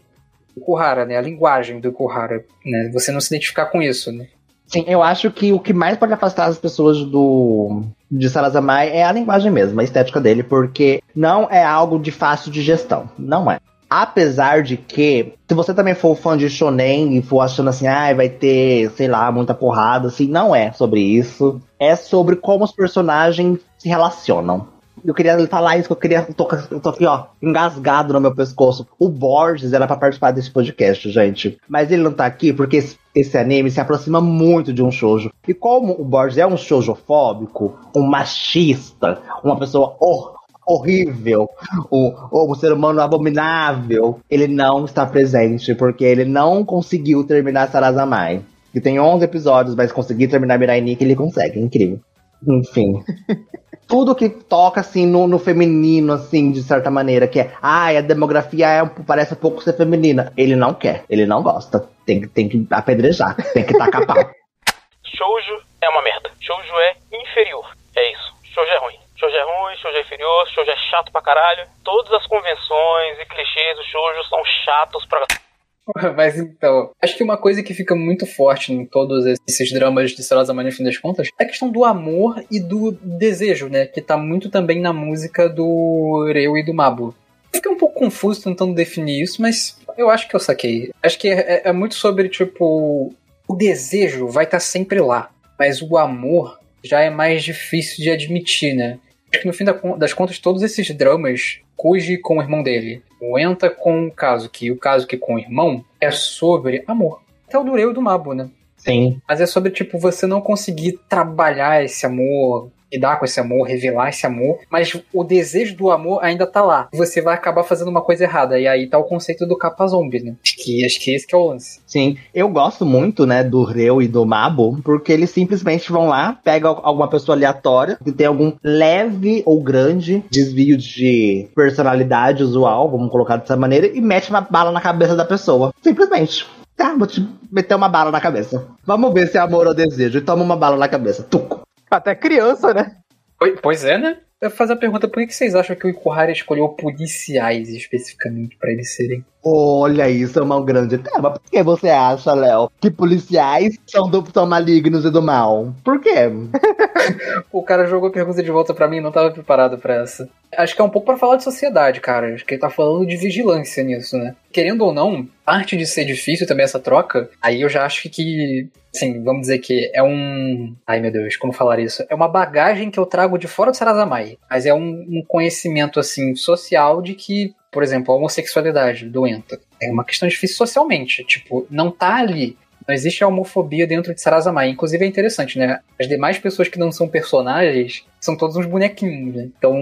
do Kuhara, né? A linguagem do Kuhara, né? Você não se identificar com isso, né? Sim, eu acho que o que mais pode afastar as pessoas do de Sarazamai é a linguagem mesmo, a estética dele, porque não é algo de fácil de gestão, não é. Apesar de que, se você também for fã de shonen e for achando assim, ah, vai ter, sei lá, muita porrada, assim, não é sobre isso. É sobre como os personagens se relacionam. Eu queria falar isso, que eu queria. Tô, eu tô aqui, ó, engasgado no meu pescoço. O Borges era para participar desse podcast, gente. Mas ele não tá aqui porque esse, esse, anime se aproxima muito de um shoujo. E como o Borges é um shoujofóbico, um machista, uma pessoa hor horrível, um, um ser humano abominável, ele não está presente porque ele não conseguiu terminar Sarazamai. que tem 11 episódios, mas conseguir terminar Mirai Nikki, ele consegue, é incrível. Enfim. Tudo que toca, assim, no, no, feminino, assim, de certa maneira, que é, ai, ah, a demografia é, parece um pouco ser feminina. Ele não quer, ele não gosta. Tem, tem que apedrejar, tem que tacar pau. Shoujo é uma merda. Shoujo é inferior. É isso. Shoujo é ruim. Shoujo é ruim, shoujo é inferior, shoujo é chato pra caralho. Todas as convenções e clichês do shoujo são chatos pra... Mas então, acho que uma coisa que fica muito forte em todos esses dramas de Sarazama no fim das contas é a questão do amor e do desejo, né? Que tá muito também na música do Reu e do Mabu. Fiquei um pouco confuso tentando definir isso, mas eu acho que eu saquei. Acho que é, é muito sobre, tipo, o desejo vai estar tá sempre lá, mas o amor já é mais difícil de admitir, né? Acho que no fim das contas, todos esses dramas, Koji com o irmão dele, o Enta com o Kazuki e o Kazuki com o irmão, é sobre amor. Até o Dureu do Mabo, né? Sim. Mas é sobre, tipo, você não conseguir trabalhar esse amor, lidar com esse amor, revelar esse amor, mas o desejo do amor ainda tá lá. Você vai acabar fazendo uma coisa errada. E aí tá o conceito do capa zombie, né? Acho que, acho que esse que é o lance. Sim, eu gosto muito, né, do Reu e do Mabo, porque eles simplesmente vão lá, pegam alguma pessoa aleatória que tem algum leve ou grande desvio de personalidade usual, vamos colocar dessa maneira, e mete uma bala na cabeça da pessoa. Simplesmente. Tá, vou te meter uma bala na cabeça. Vamos ver se é amor ou desejo. E toma uma bala na cabeça. Tuco. Até criança, né? Pois é, né? Eu fazer a pergunta, por que vocês acham que o Ikuhara escolheu policiais especificamente para eles serem? Olha, isso é um grande tema. Por que você acha, Léo, que policiais são, do, são malignos e do mal? Por quê? o cara jogou a pergunta de volta para mim, não tava preparado para essa. Acho que é um pouco para falar de sociedade, cara. Acho que ele tá falando de vigilância nisso, né? Querendo ou não, parte de ser difícil também essa troca, aí eu já acho que Sim, vamos dizer que é um. Ai meu Deus, como falar isso? É uma bagagem que eu trago de fora do Sarazamai. Mas é um, um conhecimento, assim, social de que, por exemplo, a homossexualidade doenta é uma questão difícil socialmente. Tipo, não tá ali. Não existe a homofobia dentro de Sarazamai. Inclusive é interessante, né? As demais pessoas que não são personagens são todos uns bonequinhos, né? Então,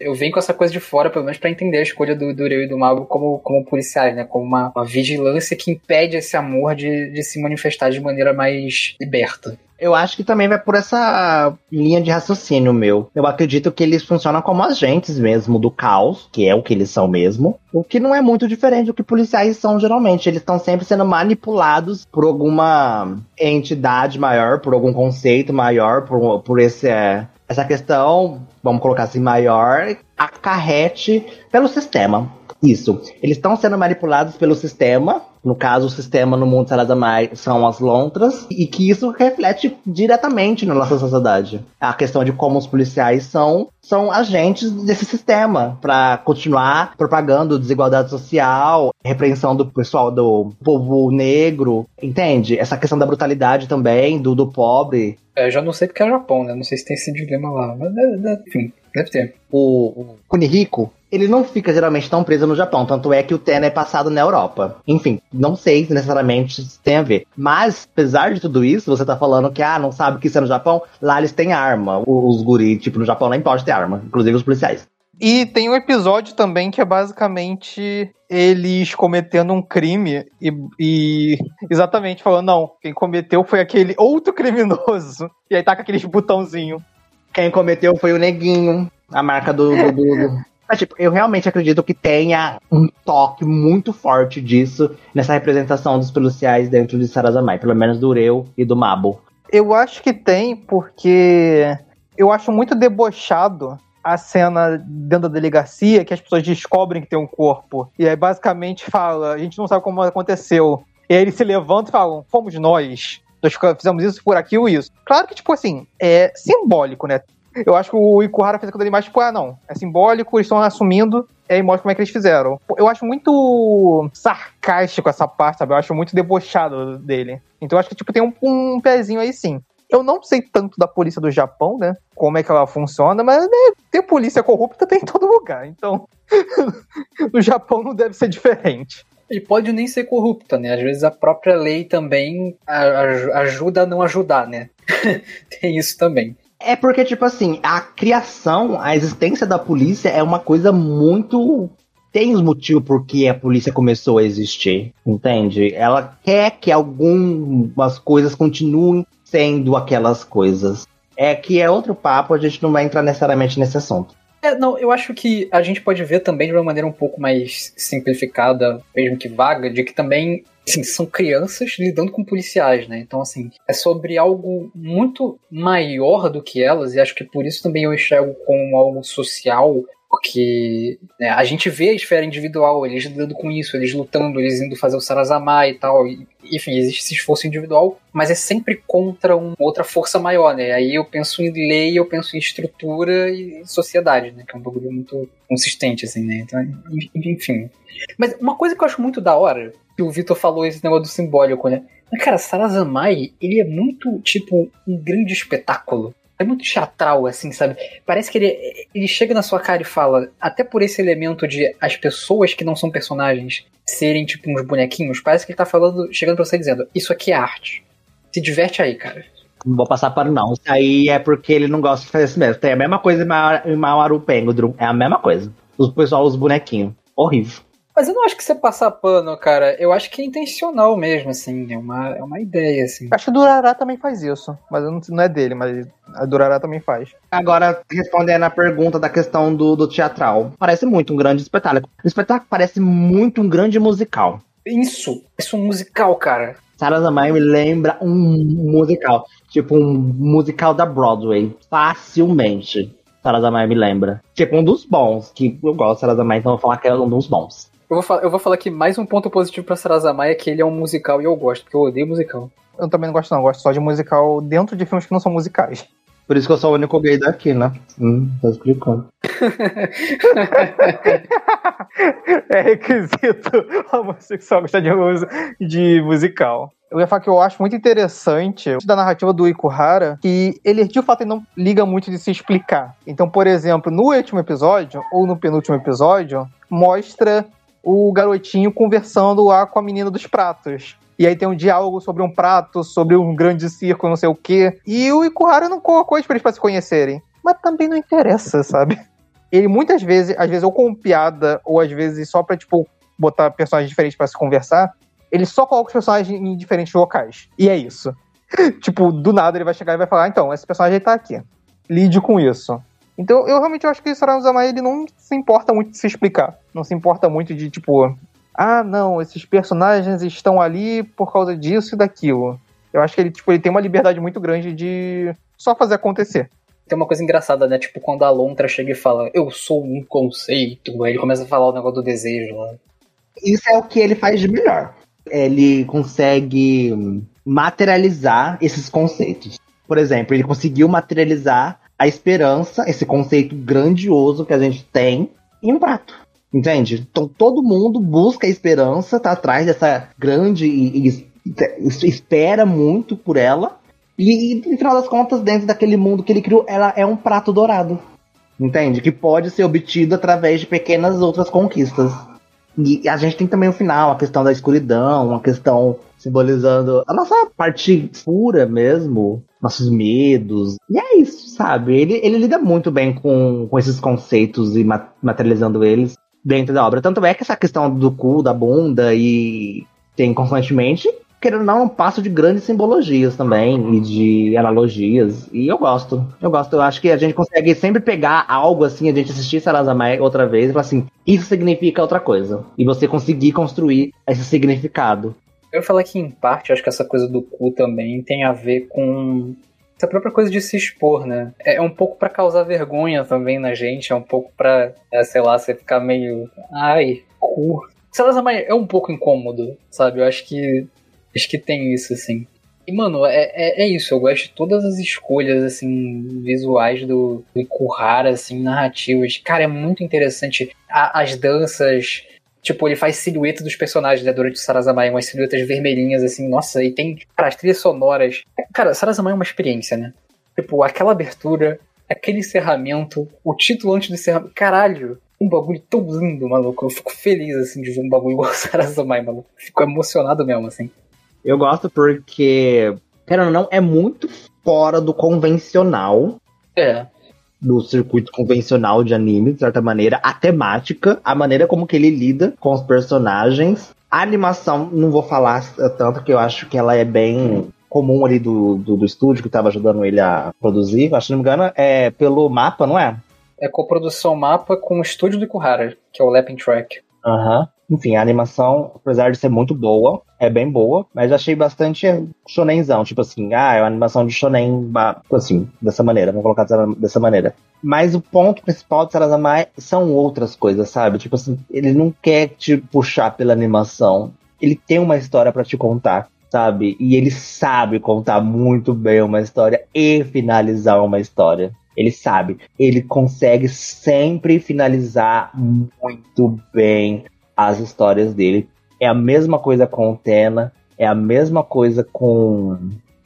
eu venho com essa coisa de fora, pelo menos para entender a escolha do, do Reu e do Mago como, como policiais, né? Como uma, uma vigilância que impede esse amor de, de se manifestar de maneira mais liberta. Eu acho que também vai por essa linha de raciocínio meu. Eu acredito que eles funcionam como agentes mesmo do caos, que é o que eles são mesmo. O que não é muito diferente do que policiais são geralmente. Eles estão sempre sendo manipulados por alguma entidade maior, por algum conceito maior, por, por esse, é, essa questão, vamos colocar assim, maior, acarrete pelo sistema. Isso. Eles estão sendo manipulados pelo sistema. No caso, o sistema no mundo Sarazamai são as lontras. E que isso reflete diretamente na nossa sociedade. A questão de como os policiais são, são agentes desse sistema. para continuar propagando desigualdade social, repreensão do pessoal do povo negro. Entende? Essa questão da brutalidade também, do, do pobre. É, já não sei porque é Japão, né? Não sei se tem esse dilema lá. Mas, enfim, deve ter. O, o Kunihiko, ele não fica geralmente tão preso no Japão, tanto é que o Tena é passado na Europa. Enfim, não sei se necessariamente tem a ver. Mas, apesar de tudo isso, você tá falando que, ah, não sabe que isso é no Japão, lá eles têm arma. Os guri, tipo, no Japão nem pode ter arma, inclusive os policiais. E tem um episódio também que é basicamente eles cometendo um crime e, e, exatamente falando, não, quem cometeu foi aquele outro criminoso. E aí tá com aqueles botãozinho. Quem cometeu foi o neguinho, a marca do. do, do... Mas, tipo, eu realmente acredito que tenha um toque muito forte disso nessa representação dos policiais dentro de Sarazamai, pelo menos do Ureu e do Mabo. Eu acho que tem, porque eu acho muito debochado a cena dentro da delegacia que as pessoas descobrem que tem um corpo. E aí basicamente fala, a gente não sabe como aconteceu. E aí eles se levantam e falam, fomos nós. Nós fizemos isso por aquilo e isso. Claro que, tipo assim, é simbólico, né? Eu acho que o Ikuhara fez aquilo ali mais, tipo, ah, não, é simbólico, eles estão assumindo, e aí mostra como é que eles fizeram. Eu acho muito sarcástico essa parte, sabe? Eu acho muito debochado dele. Então eu acho que, tipo, tem um, um pezinho aí sim. Eu não sei tanto da polícia do Japão, né? Como é que ela funciona, mas né, ter polícia corrupta tem em todo lugar. Então, no Japão não deve ser diferente. E pode nem ser corrupta, né? Às vezes a própria lei também ajuda a não ajudar, né? tem isso também. É porque, tipo assim, a criação, a existência da polícia é uma coisa muito tem os motivos por que a polícia começou a existir, entende? Ela quer que algumas coisas continuem sendo aquelas coisas. É que é outro papo, a gente não vai entrar necessariamente nesse assunto. É, não, eu acho que a gente pode ver também de uma maneira um pouco mais simplificada, mesmo que vaga, de que também assim, são crianças lidando com policiais, né? Então, assim, é sobre algo muito maior do que elas, e acho que por isso também eu enxergo como algo social porque né, a gente vê a esfera individual, eles lidando com isso, eles lutando, eles indo fazer o Sarazama e tal. E, enfim, existe esse esforço individual, mas é sempre contra uma outra força maior, né? Aí eu penso em lei, eu penso em estrutura e sociedade, né? Que é um bagulho muito consistente, assim, né? Então, enfim. Mas uma coisa que eu acho muito da hora, que o Vitor falou esse negócio do simbólico, né? Mas, cara, Sarazamai, ele é muito, tipo, um grande espetáculo é muito teatral, assim, sabe? Parece que ele, ele chega na sua cara e fala, até por esse elemento de as pessoas que não são personagens serem tipo uns bonequinhos, parece que ele tá falando, chegando pra você dizendo, isso aqui é arte. Se diverte aí, cara. Não vou passar para não. Isso aí é porque ele não gosta de fazer isso mesmo. Tem a mesma coisa em Mauaru Pengodrum. É a mesma coisa. Os pessoal, os bonequinhos. Horrível. Mas eu não acho que você passar pano, cara. Eu acho que é intencional mesmo, assim. É uma, é uma ideia, assim. Acho que o Durará também faz isso. Mas não, não é dele, mas a Durará também faz. Agora, respondendo a pergunta da questão do, do teatral. Parece muito um grande espetáculo. O espetáculo parece muito um grande musical. Isso. Isso é um musical, cara. Sarah Zamai me lembra um musical. Tipo um musical da Broadway. Facilmente. Sarah Zamai me lembra. Tipo um dos bons. Que eu gosto de Sarah Zamai, então eu vou falar que é um dos bons. Eu vou, eu vou falar que mais um ponto positivo pra Sarazamai é que ele é um musical e eu gosto, porque eu odeio musical. Eu também não gosto, não. Eu gosto só de musical dentro de filmes que não são musicais. Por isso que eu sou o único gay daqui, né? Hum, tá explicando. é requisito homossexual gostar de, de musical. Eu ia falar que eu acho muito interessante da narrativa do Ikuhara que ele, de fato, ele não liga muito de se explicar. Então, por exemplo, no último episódio, ou no penúltimo episódio, mostra o garotinho conversando lá com a menina dos pratos. E aí tem um diálogo sobre um prato, sobre um grande circo, não sei o quê. E o Ikuhara não colocou eles pra eles pra se conhecerem. Mas também não interessa, sabe? Ele muitas vezes, às vezes ou com piada, ou às vezes só pra, tipo, botar personagens diferentes para se conversar, ele só coloca os personagens em diferentes locais. E é isso. tipo, do nada ele vai chegar e vai falar, ah, então, esse personagem tá aqui. Lide com isso. Então, eu realmente acho que o Sarazama, ele não se importa muito de se explicar. Não se importa muito de, tipo, ah, não, esses personagens estão ali por causa disso e daquilo. Eu acho que ele, tipo, ele tem uma liberdade muito grande de só fazer acontecer. Tem uma coisa engraçada, né? Tipo, quando a Lontra chega e fala, eu sou um conceito, aí ele começa a falar o negócio do desejo lá. Isso é o que ele faz de melhor. Ele consegue materializar esses conceitos. Por exemplo, ele conseguiu materializar a esperança, esse conceito grandioso que a gente tem, em um prato. Entende? Então todo mundo busca a esperança, tá atrás dessa grande e, e, e espera muito por ela. E, e, no final das contas, dentro daquele mundo que ele criou, ela é um prato dourado. Entende? Que pode ser obtido através de pequenas outras conquistas. E a gente tem também o final, a questão da escuridão, a questão simbolizando a nossa parte pura mesmo, nossos medos. E é isso, sabe? Ele, ele lida muito bem com, com esses conceitos e materializando eles dentro da obra. Tanto é que essa questão do cu, da bunda e tem constantemente, querendo ou não, um passo de grandes simbologias também e de analogias. E eu gosto. Eu gosto. Eu acho que a gente consegue sempre pegar algo assim, a gente assistir Sarazamai outra vez e falar assim, isso significa outra coisa. E você conseguir construir esse significado. Eu ia falar que, em parte, acho que essa coisa do cu também tem a ver com essa própria coisa de se expor, né? É um pouco para causar vergonha também na gente, é um pouco pra, é, sei lá, você ficar meio. Ai, cu. Sei lá, é um pouco incômodo, sabe? Eu acho que. Acho que tem isso, assim. E, mano, é, é, é, isso. Eu gosto de todas as escolhas, assim, visuais do, do Ikuhara, assim, narrativas. Cara, é muito interessante. A, as danças, Tipo, ele faz silhueta dos personagens, né, durante o Sarazamai, umas silhuetas vermelhinhas, assim, nossa, e tem, cara, as trilhas sonoras. Cara, Sarazamai é uma experiência, né? Tipo, aquela abertura, aquele encerramento, o título antes do encerramento, caralho, um bagulho tão lindo, maluco. Eu fico feliz, assim, de ver um bagulho igual o Sarazamai, maluco. Fico emocionado mesmo, assim. Eu gosto porque, querendo ou não, é muito fora do convencional. É do circuito convencional de anime, de certa maneira, a temática, a maneira como que ele lida com os personagens. A animação, não vou falar tanto que eu acho que ela é bem comum ali do, do, do estúdio que estava ajudando ele a produzir. Acho que não me engano, é pelo mapa, não é? É coprodução mapa com o estúdio do Ikuhara, que é o Lapping Track. Aham. Uhum. Enfim, a animação, apesar de ser muito boa, é bem boa, mas achei bastante shonenzão, tipo assim, ah, é uma animação de shonen, assim, dessa maneira, vamos colocar dessa maneira. Mas o ponto principal de Sarazamai são outras coisas, sabe? Tipo assim, ele não quer te puxar pela animação, ele tem uma história para te contar, sabe? E ele sabe contar muito bem uma história e finalizar uma história. Ele sabe. Ele consegue sempre finalizar muito bem as histórias dele. É a mesma coisa com o Tena, é a mesma coisa com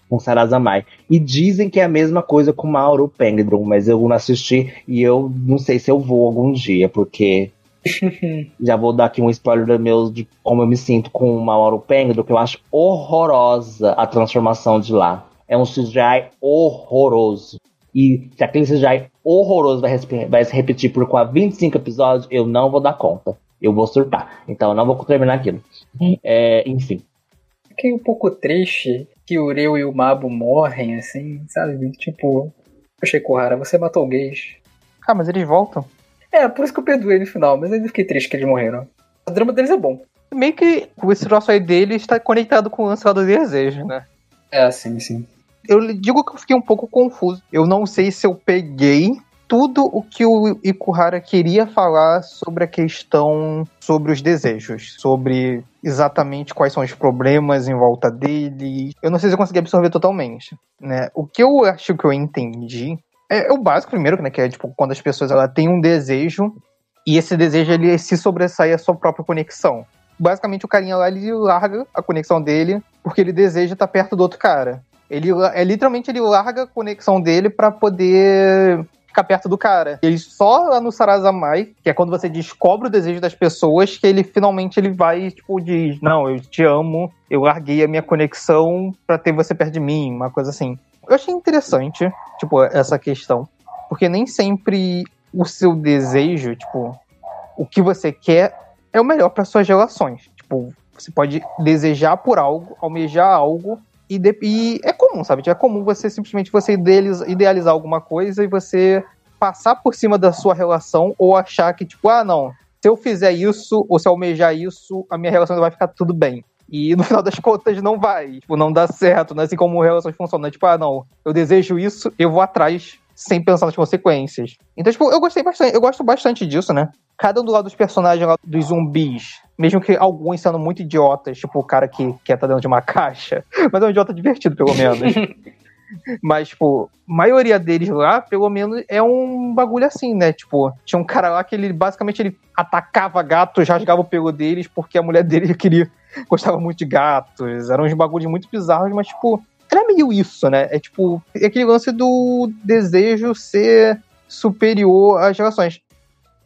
com Sarazamai. E dizem que é a mesma coisa com Mauro Pengdrum, mas eu não assisti e eu não sei se eu vou algum dia, porque já vou dar aqui um spoiler meu de como eu me sinto com o Mauro Pengdrum, que eu acho horrorosa a transformação de lá. É um CGI horroroso. E se aquele CGI horroroso vai, vai se repetir por 25 episódios, eu não vou dar conta eu vou surtar. Então eu não vou terminar aquilo. É, enfim. Fiquei um pouco triste que o Reu e o Mabo morrem, assim, sabe? Tipo, achei Kohara, você matou gays. Ah, mas eles voltam. É, por isso que eu perdoei no final, mas ainda fiquei triste que eles morreram. O drama deles é bom. Meio que esse troço aí dele está conectado com o lance do desejo, né? É, sim, sim. Eu digo que eu fiquei um pouco confuso. Eu não sei se eu peguei tudo o que o Ikuhara queria falar sobre a questão sobre os desejos, sobre exatamente quais são os problemas em volta dele. Eu não sei se eu consegui absorver totalmente, né? O que eu acho que eu entendi é, o básico primeiro, né, que é tipo quando as pessoas ela têm um desejo e esse desejo ele se sobressai à sua própria conexão. Basicamente o carinha lá ele larga a conexão dele porque ele deseja estar perto do outro cara. Ele é literalmente ele larga a conexão dele para poder ficar perto do cara. Ele só lá no Sarazamai, que é quando você descobre o desejo das pessoas, que ele finalmente ele vai, tipo, diz: Não, eu te amo, eu larguei a minha conexão para ter você perto de mim, uma coisa assim. Eu achei interessante, tipo, essa questão. Porque nem sempre o seu desejo, tipo, o que você quer é o melhor para suas relações. Tipo, você pode desejar por algo, almejar algo, e, de, e, é comum, sabe? É comum você simplesmente você idealizar, idealizar alguma coisa e você passar por cima da sua relação ou achar que, tipo, ah, não, se eu fizer isso ou se eu almejar isso, a minha relação vai ficar tudo bem. E no final das contas não vai, tipo, não dá certo, não é assim como relações funcionam. É tipo, ah, não, eu desejo isso, eu vou atrás sem pensar nas consequências. Então, tipo, eu gostei bastante, eu gosto bastante disso, né? Cada um do lado dos personagens lá dos zumbis, mesmo que alguns sendo muito idiotas, tipo o cara que quer estar tá dentro de uma caixa, mas é um idiota divertido, pelo menos. Mas, tipo, a maioria deles lá, pelo menos, é um bagulho assim, né? Tipo, tinha um cara lá que ele basicamente ele atacava gatos, rasgava o pelo deles, porque a mulher dele queria, gostava muito de gatos. Eram uns bagulhos muito bizarros, mas, tipo, era meio isso, né? É tipo, é aquele lance do desejo ser superior às relações.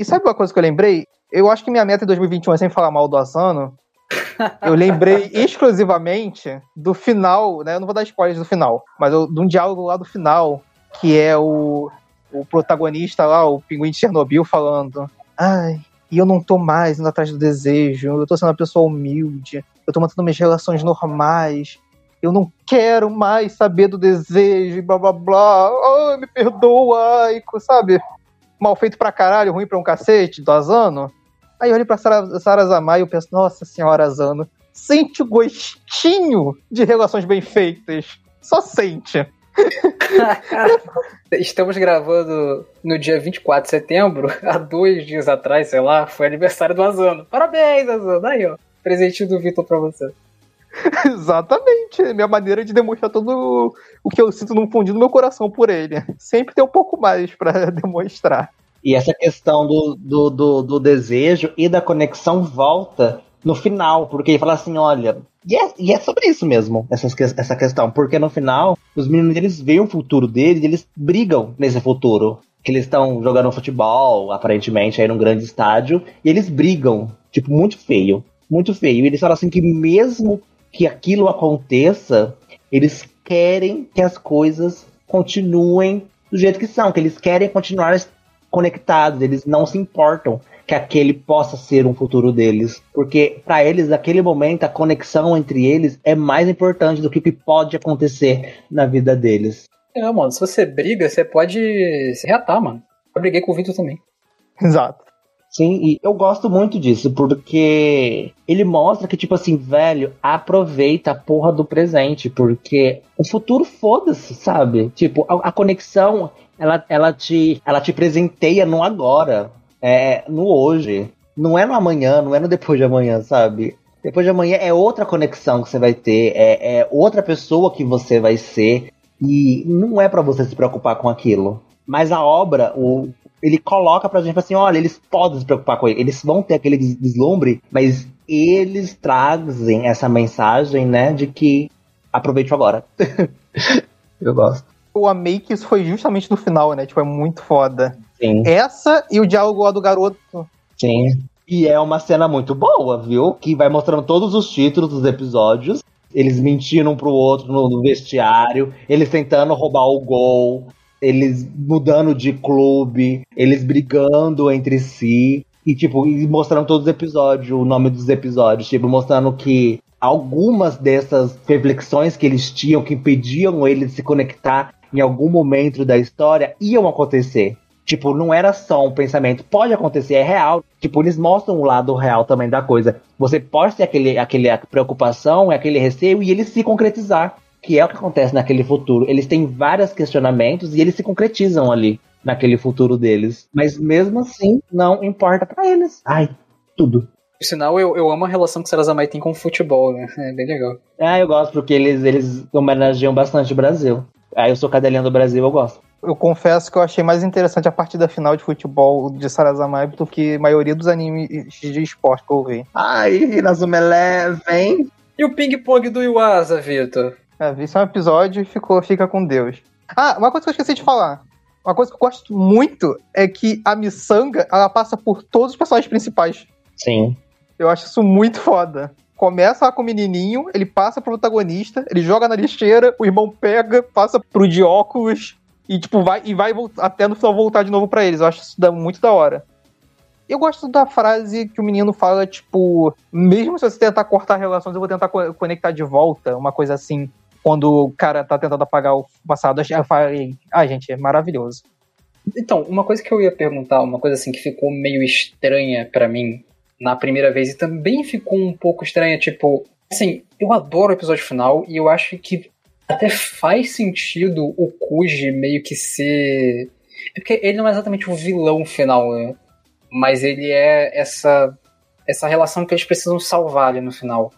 E sabe uma coisa que eu lembrei? Eu acho que minha meta em 2021 é sempre falar mal do Asano. Eu lembrei exclusivamente do final, né? Eu não vou dar spoilers do final, mas eu, de um diálogo lá do final, que é o, o protagonista lá, o pinguim de Chernobyl, falando: Ai, e eu não tô mais indo atrás do desejo, eu tô sendo uma pessoa humilde, eu tô mantendo minhas relações normais, eu não quero mais saber do desejo e blá blá blá. Oh, me perdoa, Aiko, sabe? Mal feito pra caralho, ruim pra um cacete, do Asano. Aí eu olho pra Sara, Zamai e eu penso, nossa senhora Asano, sente o gostinho de relações bem feitas. Só sente. Estamos gravando no dia 24 de setembro, há dois dias atrás, sei lá, foi aniversário do Asano. Parabéns, Asano. Aí, ó. Presente do Vitor pra você. Exatamente. Minha maneira de demonstrar todo o que eu sinto no fundo do meu coração por ele. Sempre tem um pouco mais para demonstrar. E essa questão do, do, do, do, desejo e da conexão volta no final, porque ele fala assim: olha. E é, e é sobre isso mesmo, essa, essa questão. Porque no final, os meninos eles veem o futuro deles eles brigam nesse futuro. Que eles estão jogando futebol, aparentemente, aí num grande estádio, e eles brigam, tipo, muito feio. Muito feio. E eles falam assim que mesmo que aquilo aconteça, eles querem que as coisas continuem do jeito que são, que eles querem continuar conectados, eles não se importam que aquele possa ser um futuro deles, porque para eles naquele momento a conexão entre eles é mais importante do que o que pode acontecer na vida deles. É, mano, se você briga, você pode se reatar, mano. Eu briguei com o Vitor também. Exato. Sim, e eu gosto muito disso, porque ele mostra que, tipo assim, velho, aproveita a porra do presente, porque o futuro foda-se, sabe? Tipo, a, a, conexão, ela, ela, te, ela te presenteia no agora, é, no hoje. Não é no amanhã, não é no depois de amanhã, sabe? Depois de amanhã é outra conexão que você vai ter, é, é outra pessoa que você vai ser, e não é para você se preocupar com aquilo. Mas a obra, o, ele coloca pra gente assim, olha, eles podem se preocupar com ele, eles vão ter aquele deslumbre, mas eles trazem essa mensagem, né, de que aproveite agora. Eu gosto. Eu amei que isso foi justamente no final, né? Tipo, é muito foda. Sim. Essa e o diálogo lá do garoto. Sim. E é uma cena muito boa, viu? Que vai mostrando todos os títulos dos episódios. Eles mentindo um pro outro no, no vestiário, eles tentando roubar o gol, eles mudando de clube, eles brigando entre si. E, tipo, e mostrando todos os episódios, o nome dos episódios, tipo, mostrando que algumas dessas reflexões que eles tinham, que impediam ele de se conectar em algum momento da história, iam acontecer. Tipo, não era só um pensamento. Pode acontecer, é real. Tipo, eles mostram o lado real também da coisa. Você pode ter aquele, aquele preocupação, aquele receio e ele se concretizar que é o que acontece naquele futuro. Eles têm vários questionamentos e eles se concretizam ali naquele futuro deles. Mas mesmo assim, não importa para eles. Ai, tudo. Por sinal, eu, eu amo a relação que Sarazamai tem com o futebol, né? É bem legal. Ah, eu gosto porque eles, eles homenageiam bastante o Brasil. Ah, eu sou cadelinha do Brasil, eu gosto. Eu confesso que eu achei mais interessante a partida final de futebol de Sarazamai do que a maioria dos animes de esporte que eu vi. Ai, Inazuma Eleven. E o ping-pong do Iwasa, Vitor? É, vi só um episódio e ficou, fica com Deus. Ah, uma coisa que eu esqueci de falar. Uma coisa que eu gosto muito é que a miçanga, ela passa por todos os personagens principais. Sim. Eu acho isso muito foda. Começa lá com o menininho, ele passa pro protagonista, ele joga na lixeira, o irmão pega, passa pro de óculos e tipo vai e vai até no final voltar de novo para eles. Eu acho isso muito da hora. Eu gosto da frase que o menino fala, tipo, mesmo se você tentar cortar relações, eu vou tentar conectar de volta, uma coisa assim quando o cara tá tentando apagar o passado, eu falei, ah, gente, é maravilhoso. Então, uma coisa que eu ia perguntar, uma coisa assim que ficou meio estranha para mim na primeira vez e também ficou um pouco estranha, tipo, assim, eu adoro o episódio final e eu acho que até faz sentido o Kuji meio que ser. É porque ele não é exatamente o vilão final, né? Mas ele é essa essa relação que eles precisam salvar ali no final.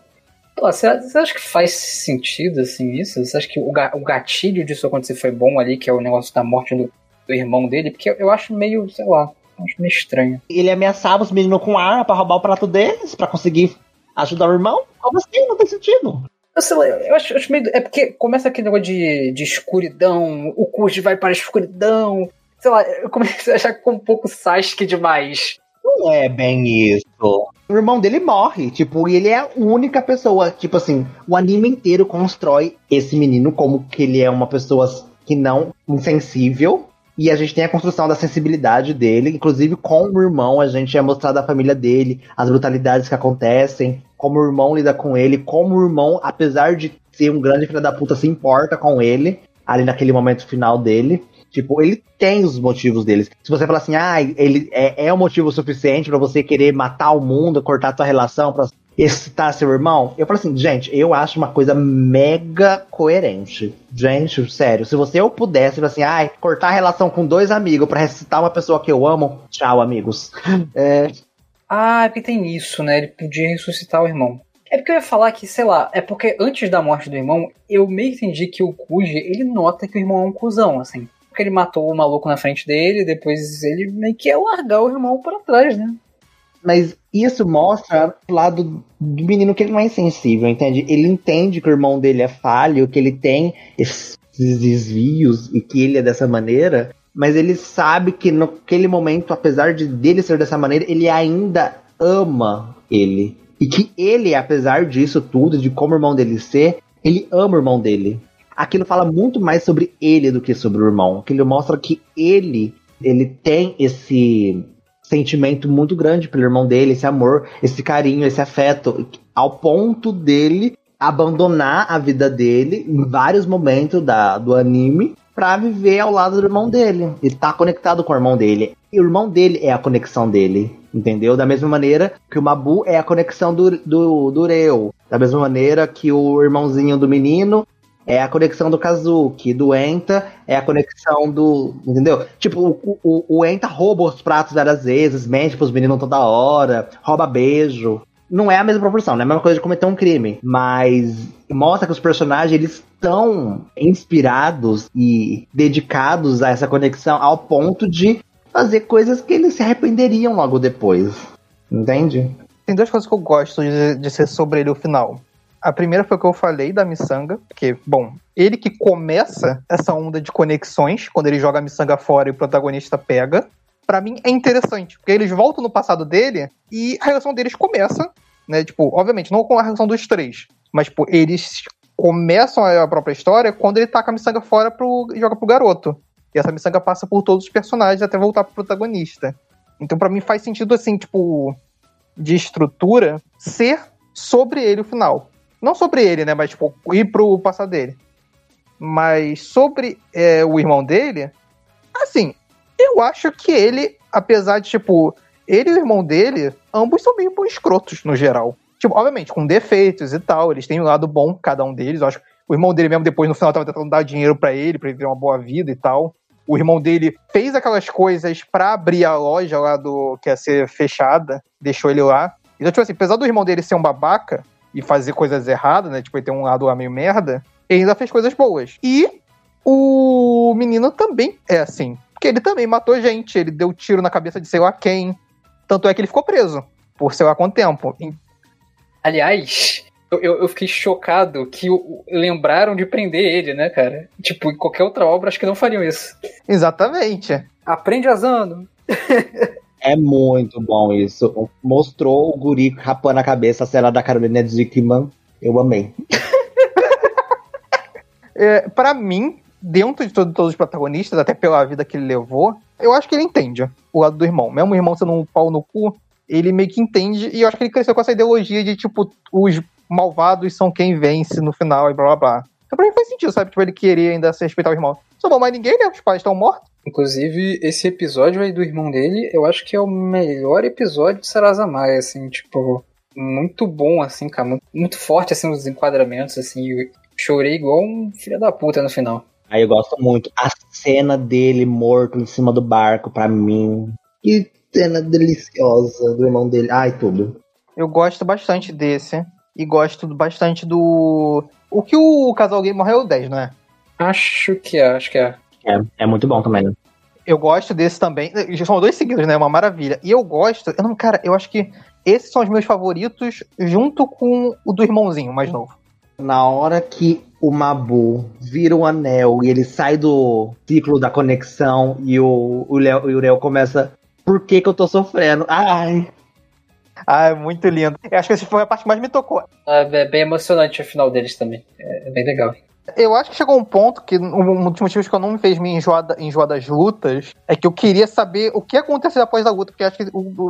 Pô, você, você acha que faz sentido, assim, isso? Você acha que o, o gatilho disso acontecer foi bom ali, que é o negócio da morte do, do irmão dele? Porque eu, eu acho meio, sei lá, acho meio estranho. Ele ameaçava os meninos com arma pra roubar o prato deles, pra conseguir ajudar o irmão? Como assim? Não tem sentido. Eu, sei lá, eu acho, eu acho meio. É porque começa aquele negócio de, de escuridão, o Kuji vai para a escuridão. Sei lá, eu comecei a achar que ficou um pouco Sasuke demais. Não é bem isso. O irmão dele morre, tipo, e ele é a única pessoa, tipo assim, o anime inteiro constrói esse menino como que ele é uma pessoa que não insensível, e a gente tem a construção da sensibilidade dele, inclusive com o irmão, a gente é mostrado a família dele, as brutalidades que acontecem, como o irmão lida com ele, como o irmão, apesar de ser um grande filho da puta, se importa com ele, ali naquele momento final dele. Tipo, ele tem os motivos deles. Se você falar assim, ah, ele é, é um motivo suficiente para você querer matar o mundo, cortar sua relação pra excitar seu irmão, eu falo assim, gente, eu acho uma coisa mega coerente. Gente, sério, se você eu pudesse, assim, ai, cortar a relação com dois amigos para ressuscitar uma pessoa que eu amo, tchau, amigos. É... Ah, é porque tem isso, né? Ele podia ressuscitar o irmão. É porque eu ia falar que, sei lá, é porque antes da morte do irmão, eu meio entendi que o Kuji, ele nota que o irmão é um cuzão, assim porque ele matou o maluco na frente dele, depois ele meio que ia largar o irmão para trás, né? Mas isso mostra o lado do menino que ele não é insensível, entende? Ele entende que o irmão dele é falho, que ele tem esses desvios e que ele é dessa maneira, mas ele sabe que naquele momento, apesar de dele ser dessa maneira, ele ainda ama ele. E que ele, apesar disso tudo, de como o irmão dele ser, ele ama o irmão dele. Aquilo fala muito mais sobre ele do que sobre o irmão. Aquilo mostra que ele, ele tem esse sentimento muito grande pelo irmão dele, esse amor, esse carinho, esse afeto, ao ponto dele abandonar a vida dele em vários momentos da, do anime pra viver ao lado do irmão dele. Ele tá conectado com o irmão dele. E o irmão dele é a conexão dele. Entendeu? Da mesma maneira que o Mabu é a conexão do, do, do Reu. Da mesma maneira que o irmãozinho do menino é a conexão do Kazuki. Do Enta é a conexão do. Entendeu? Tipo, o, o, o Enta rouba os pratos várias vezes, mente pros meninos toda hora, rouba beijo. Não é a mesma proporção, não é a mesma coisa de cometer um crime. Mas mostra que os personagens eles estão inspirados e dedicados a essa conexão ao ponto de fazer coisas que eles se arrependeriam logo depois. Entende? Tem duas coisas que eu gosto de, de ser sobre ele o final. A primeira foi o que eu falei da miçanga, porque, bom, ele que começa essa onda de conexões, quando ele joga a miçanga fora e o protagonista pega, para mim é interessante, porque eles voltam no passado dele e a relação deles começa, né? Tipo, obviamente, não com a relação dos três, mas, tipo, eles começam a própria história quando ele taca a miçanga fora pro, e joga pro garoto. E essa miçanga passa por todos os personagens até voltar pro protagonista. Então, para mim, faz sentido, assim, tipo, de estrutura, ser sobre ele o final. Não sobre ele, né? Mas, tipo, ir pro passado dele. Mas sobre é, o irmão dele, assim, eu acho que ele, apesar de, tipo, ele e o irmão dele, ambos são meio escrotos no geral. Tipo, obviamente, com defeitos e tal, eles têm um lado bom, cada um deles. Eu acho o irmão dele mesmo, depois, no final, tava tentando dar dinheiro para ele, pra ele ter uma boa vida e tal o irmão dele fez aquelas coisas para abrir a loja lá do que ia ser fechada, deixou ele lá. Então, tipo assim, apesar do irmão dele ser um babaca e fazer coisas erradas, né? Tipo, ele tem um lado lá meio merda, ele ainda fez coisas boas. E o menino também é assim. Porque ele também matou gente, ele deu tiro na cabeça de sei lá quem. Tanto é que ele ficou preso por sei lá quanto tempo. Aliás, eu, eu, fiquei chocado que lembraram de prender ele, né, cara? Tipo, em qualquer outra obra acho que não fariam isso. Exatamente. Aprende asando. É muito bom isso. Mostrou o guri rapando a cabeça, a cena da Carolina Dickman. Eu amei. é, para mim, dentro de todo, todos os protagonistas, até pela vida que ele levou, eu acho que ele entende o lado do irmão. Mesmo o irmão sendo um pau no cu, ele meio que entende, e eu acho que ele cresceu com essa ideologia de, tipo, os malvados são quem vence no final e blá blá blá. Então pra mim faz sentido, sabe? Tipo, ele querer ainda se respeitar o irmão. Não bom mais ninguém, né? Os pais estão mortos. Inclusive, esse episódio aí do irmão dele, eu acho que é o melhor episódio de Sarazamai, assim, tipo, muito bom, assim, cara, muito, muito forte, assim, os enquadramentos, assim, eu chorei igual um filho da puta no final. Aí eu gosto muito. A cena dele morto em cima do barco, pra mim. Que cena deliciosa do irmão dele. Ai, tudo. Eu gosto bastante desse e gosto bastante do. O que o casal gay morreu é o 10, não é? Acho que é, acho que é. É, é muito bom também, né? Eu gosto desse também. São dois seguidos, né? Uma maravilha. E eu gosto. Eu não, cara, eu acho que esses são os meus favoritos, junto com o do irmãozinho mais novo. Na hora que o Mabu vira um anel e ele sai do ciclo da conexão e o, o Léo e o Léo começa. Por que, que eu tô sofrendo? Ai, ah, é muito lindo. Eu acho que essa foi a parte que mais me tocou. É bem emocionante o final deles também. É bem legal. Eu acho que chegou um ponto que um dos motivos que eu não me fez me enjoar, enjoar das lutas é que eu queria saber o que aconteceu após a luta, porque acho que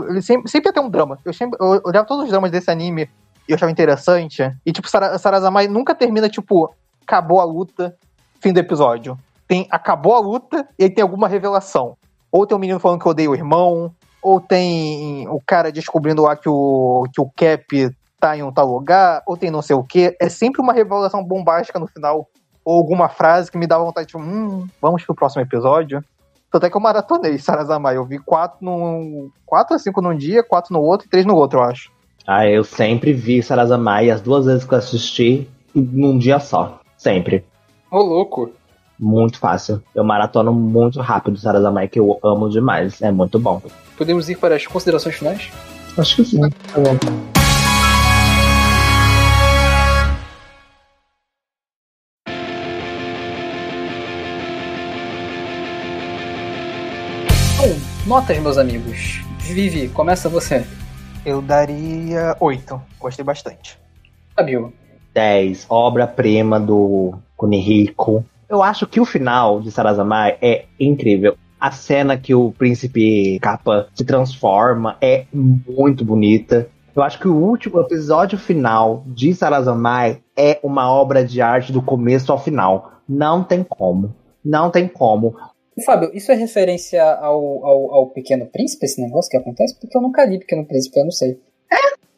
ele sempre, sempre ia ter um drama. Eu, sempre, eu olhava todos os dramas desse anime e eu achava interessante. E, tipo, Sar Sarazamai nunca termina, tipo, acabou a luta, fim do episódio. Tem acabou a luta e aí tem alguma revelação. Ou tem um menino falando que odeia o irmão, ou tem o cara descobrindo lá que o, que o Cap tá em um tal lugar, ou tem não sei o que. É sempre uma revelação bombástica no final, ou alguma frase que me dava vontade de, hum, vamos pro próximo episódio. Tanto é que eu maratonei Sarazamai. Eu vi quatro, no, quatro a cinco num dia, quatro no outro e três no outro, eu acho. Ah, eu sempre vi Sarazamai, as duas vezes que eu assisti, num dia só. Sempre. Ô, louco muito fácil. Eu maratono muito rápido Sarazamai, que eu amo demais. É muito bom. Podemos ir para as considerações finais? Acho que sim. Tá bom. Notas, meus amigos. Vivi, começa você. Eu daria 8. Gostei bastante. Fabio. 10. Obra-prima do Kunihiko. Eu acho que o final de Sarazamai é incrível. A cena que o príncipe capa se transforma é muito bonita. Eu acho que o último episódio final de Sarazamai é uma obra de arte do começo ao final. Não tem como. Não tem como. Fábio, isso é referência ao, ao, ao Pequeno Príncipe, esse negócio que acontece? Porque eu nunca li Pequeno Príncipe, eu não sei.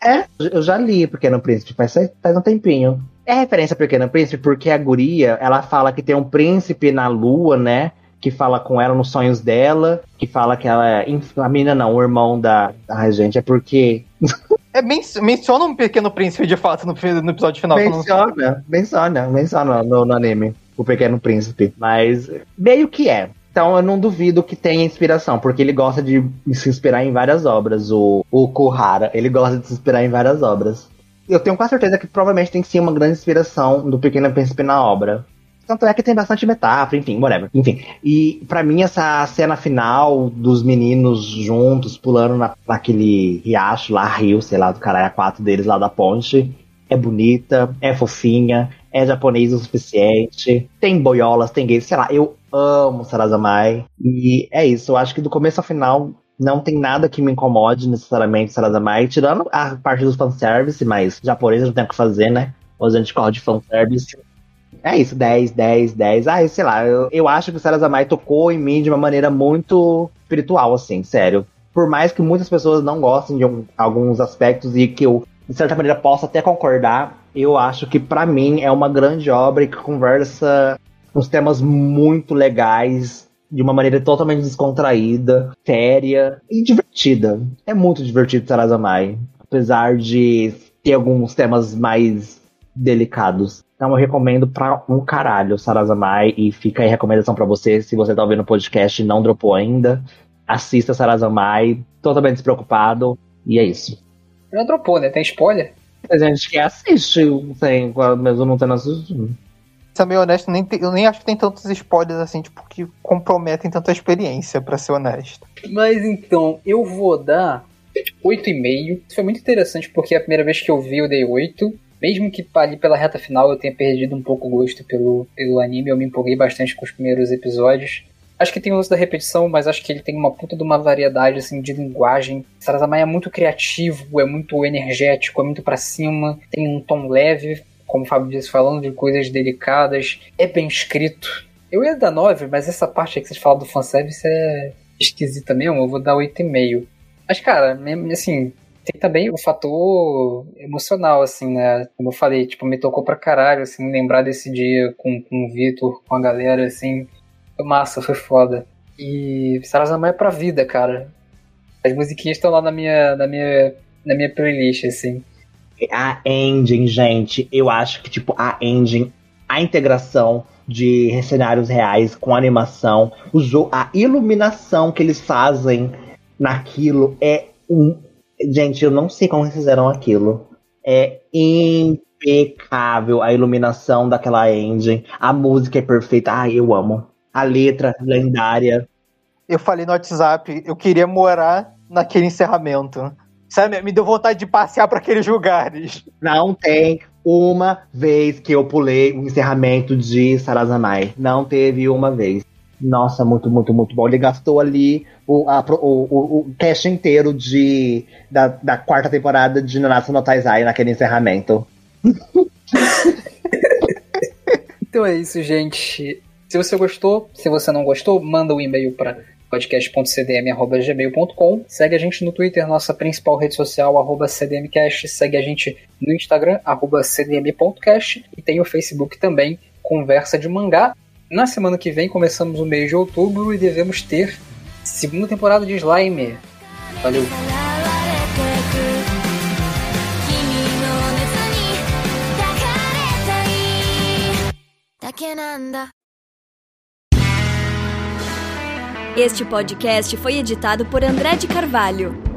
É, eu já li Pequeno Príncipe, faz, faz um tempinho. É referência ao Pequeno Príncipe porque a guria, ela fala que tem um príncipe na lua, né? Que fala com ela nos sonhos dela, que fala que ela é. A menina não, o irmão da. Ai, gente, é porque. É, men menciona um pequeno príncipe de fato no, no episódio final. Menciona, menciona, menciona no, no anime. O Pequeno Príncipe. Mas meio que é. Então eu não duvido que tenha inspiração, porque ele gosta de se inspirar em várias obras. O, o Kuhara, ele gosta de se inspirar em várias obras. Eu tenho quase certeza que provavelmente tem sim uma grande inspiração do Pequeno Príncipe na obra. Tanto é que tem bastante metáfora, enfim, whatever. Enfim. E para mim, essa cena final dos meninos juntos, pulando na, naquele riacho lá, rio, sei lá, do caralho, a quatro deles lá da ponte, é bonita, é fofinha, é japonês o suficiente, tem boiolas, tem gays, sei lá, eu amo Sarazamai. E é isso, eu acho que do começo ao final não tem nada que me incomode necessariamente Sarazamai, tirando a parte dos fanservice, mas japonês não tem o que fazer, né? Ou a gente corre de fanservice. É isso, 10, 10, 10. Ah, sei lá, eu, eu acho que o Sarazamai tocou em mim de uma maneira muito espiritual, assim, sério. Por mais que muitas pessoas não gostem de um, alguns aspectos e que eu, de certa maneira, possa até concordar, eu acho que para mim é uma grande obra que conversa uns temas muito legais, de uma maneira totalmente descontraída, séria e divertida. É muito divertido Sarazamai, apesar de ter alguns temas mais delicados. Então eu recomendo pra um caralho Sarazamai e fica aí a recomendação para você, se você tá ouvindo o podcast e não dropou ainda, assista Sarazamai, totalmente despreocupado, e é isso. Já dropou, né? Tem spoiler? A gente que assiste, sem, mesmo não tendo assistido ser meio honesto, nem tem, eu nem acho que tem tantos spoilers assim, tipo, que comprometem tanta experiência, para ser honesto. Mas então, eu vou dar 8,5. Isso foi muito interessante porque é a primeira vez que eu vi eu dei 8. Mesmo que ali pela reta final eu tenha perdido um pouco o gosto pelo, pelo anime, eu me empolguei bastante com os primeiros episódios. Acho que tem o uso da repetição, mas acho que ele tem uma puta de uma variedade assim de linguagem. Sarazamai é muito criativo, é muito energético, é muito para cima, tem um tom leve, como o Fábio disse, falando de coisas delicadas, é bem escrito. Eu ia dar 9, mas essa parte que vocês falam do fanservice é esquisita mesmo, eu vou dar 8,5. Mas, cara, assim, tem também o fator emocional, assim, né? Como eu falei, tipo, me tocou pra caralho, assim, lembrar desse dia com, com o Vitor, com a galera, assim. Foi massa, foi foda. E Sarazama é pra vida, cara. As musiquinhas estão lá na minha, na minha, na minha playlist, assim. A engine, gente, eu acho que, tipo, a engine, a integração de cenários reais com animação, jogo, a iluminação que eles fazem naquilo é um. Gente, eu não sei como eles fizeram aquilo. É impecável a iluminação daquela engine. A música é perfeita. Ai, eu amo. A letra lendária. Eu falei no WhatsApp, eu queria morar naquele encerramento. Sabe, me deu vontade de passear para aqueles lugares. Não tem uma vez que eu pulei o encerramento de Sarazamai. Não teve uma vez. Nossa, muito, muito, muito bom. Ele gastou ali o, a, o, o, o cast inteiro de, da, da quarta temporada de Nanatsu no Taizai naquele encerramento. então é isso, gente. Se você gostou, se você não gostou, manda um e-mail para podcast.cdm.gmail.com. Segue a gente no Twitter, nossa principal rede social, arroba cdmcast. Segue a gente no Instagram, arroba cdm.cast. E tem o Facebook também, Conversa de Mangá. Na semana que vem começamos o mês de outubro e devemos ter segunda temporada de Slime. Valeu! Este podcast foi editado por André de Carvalho.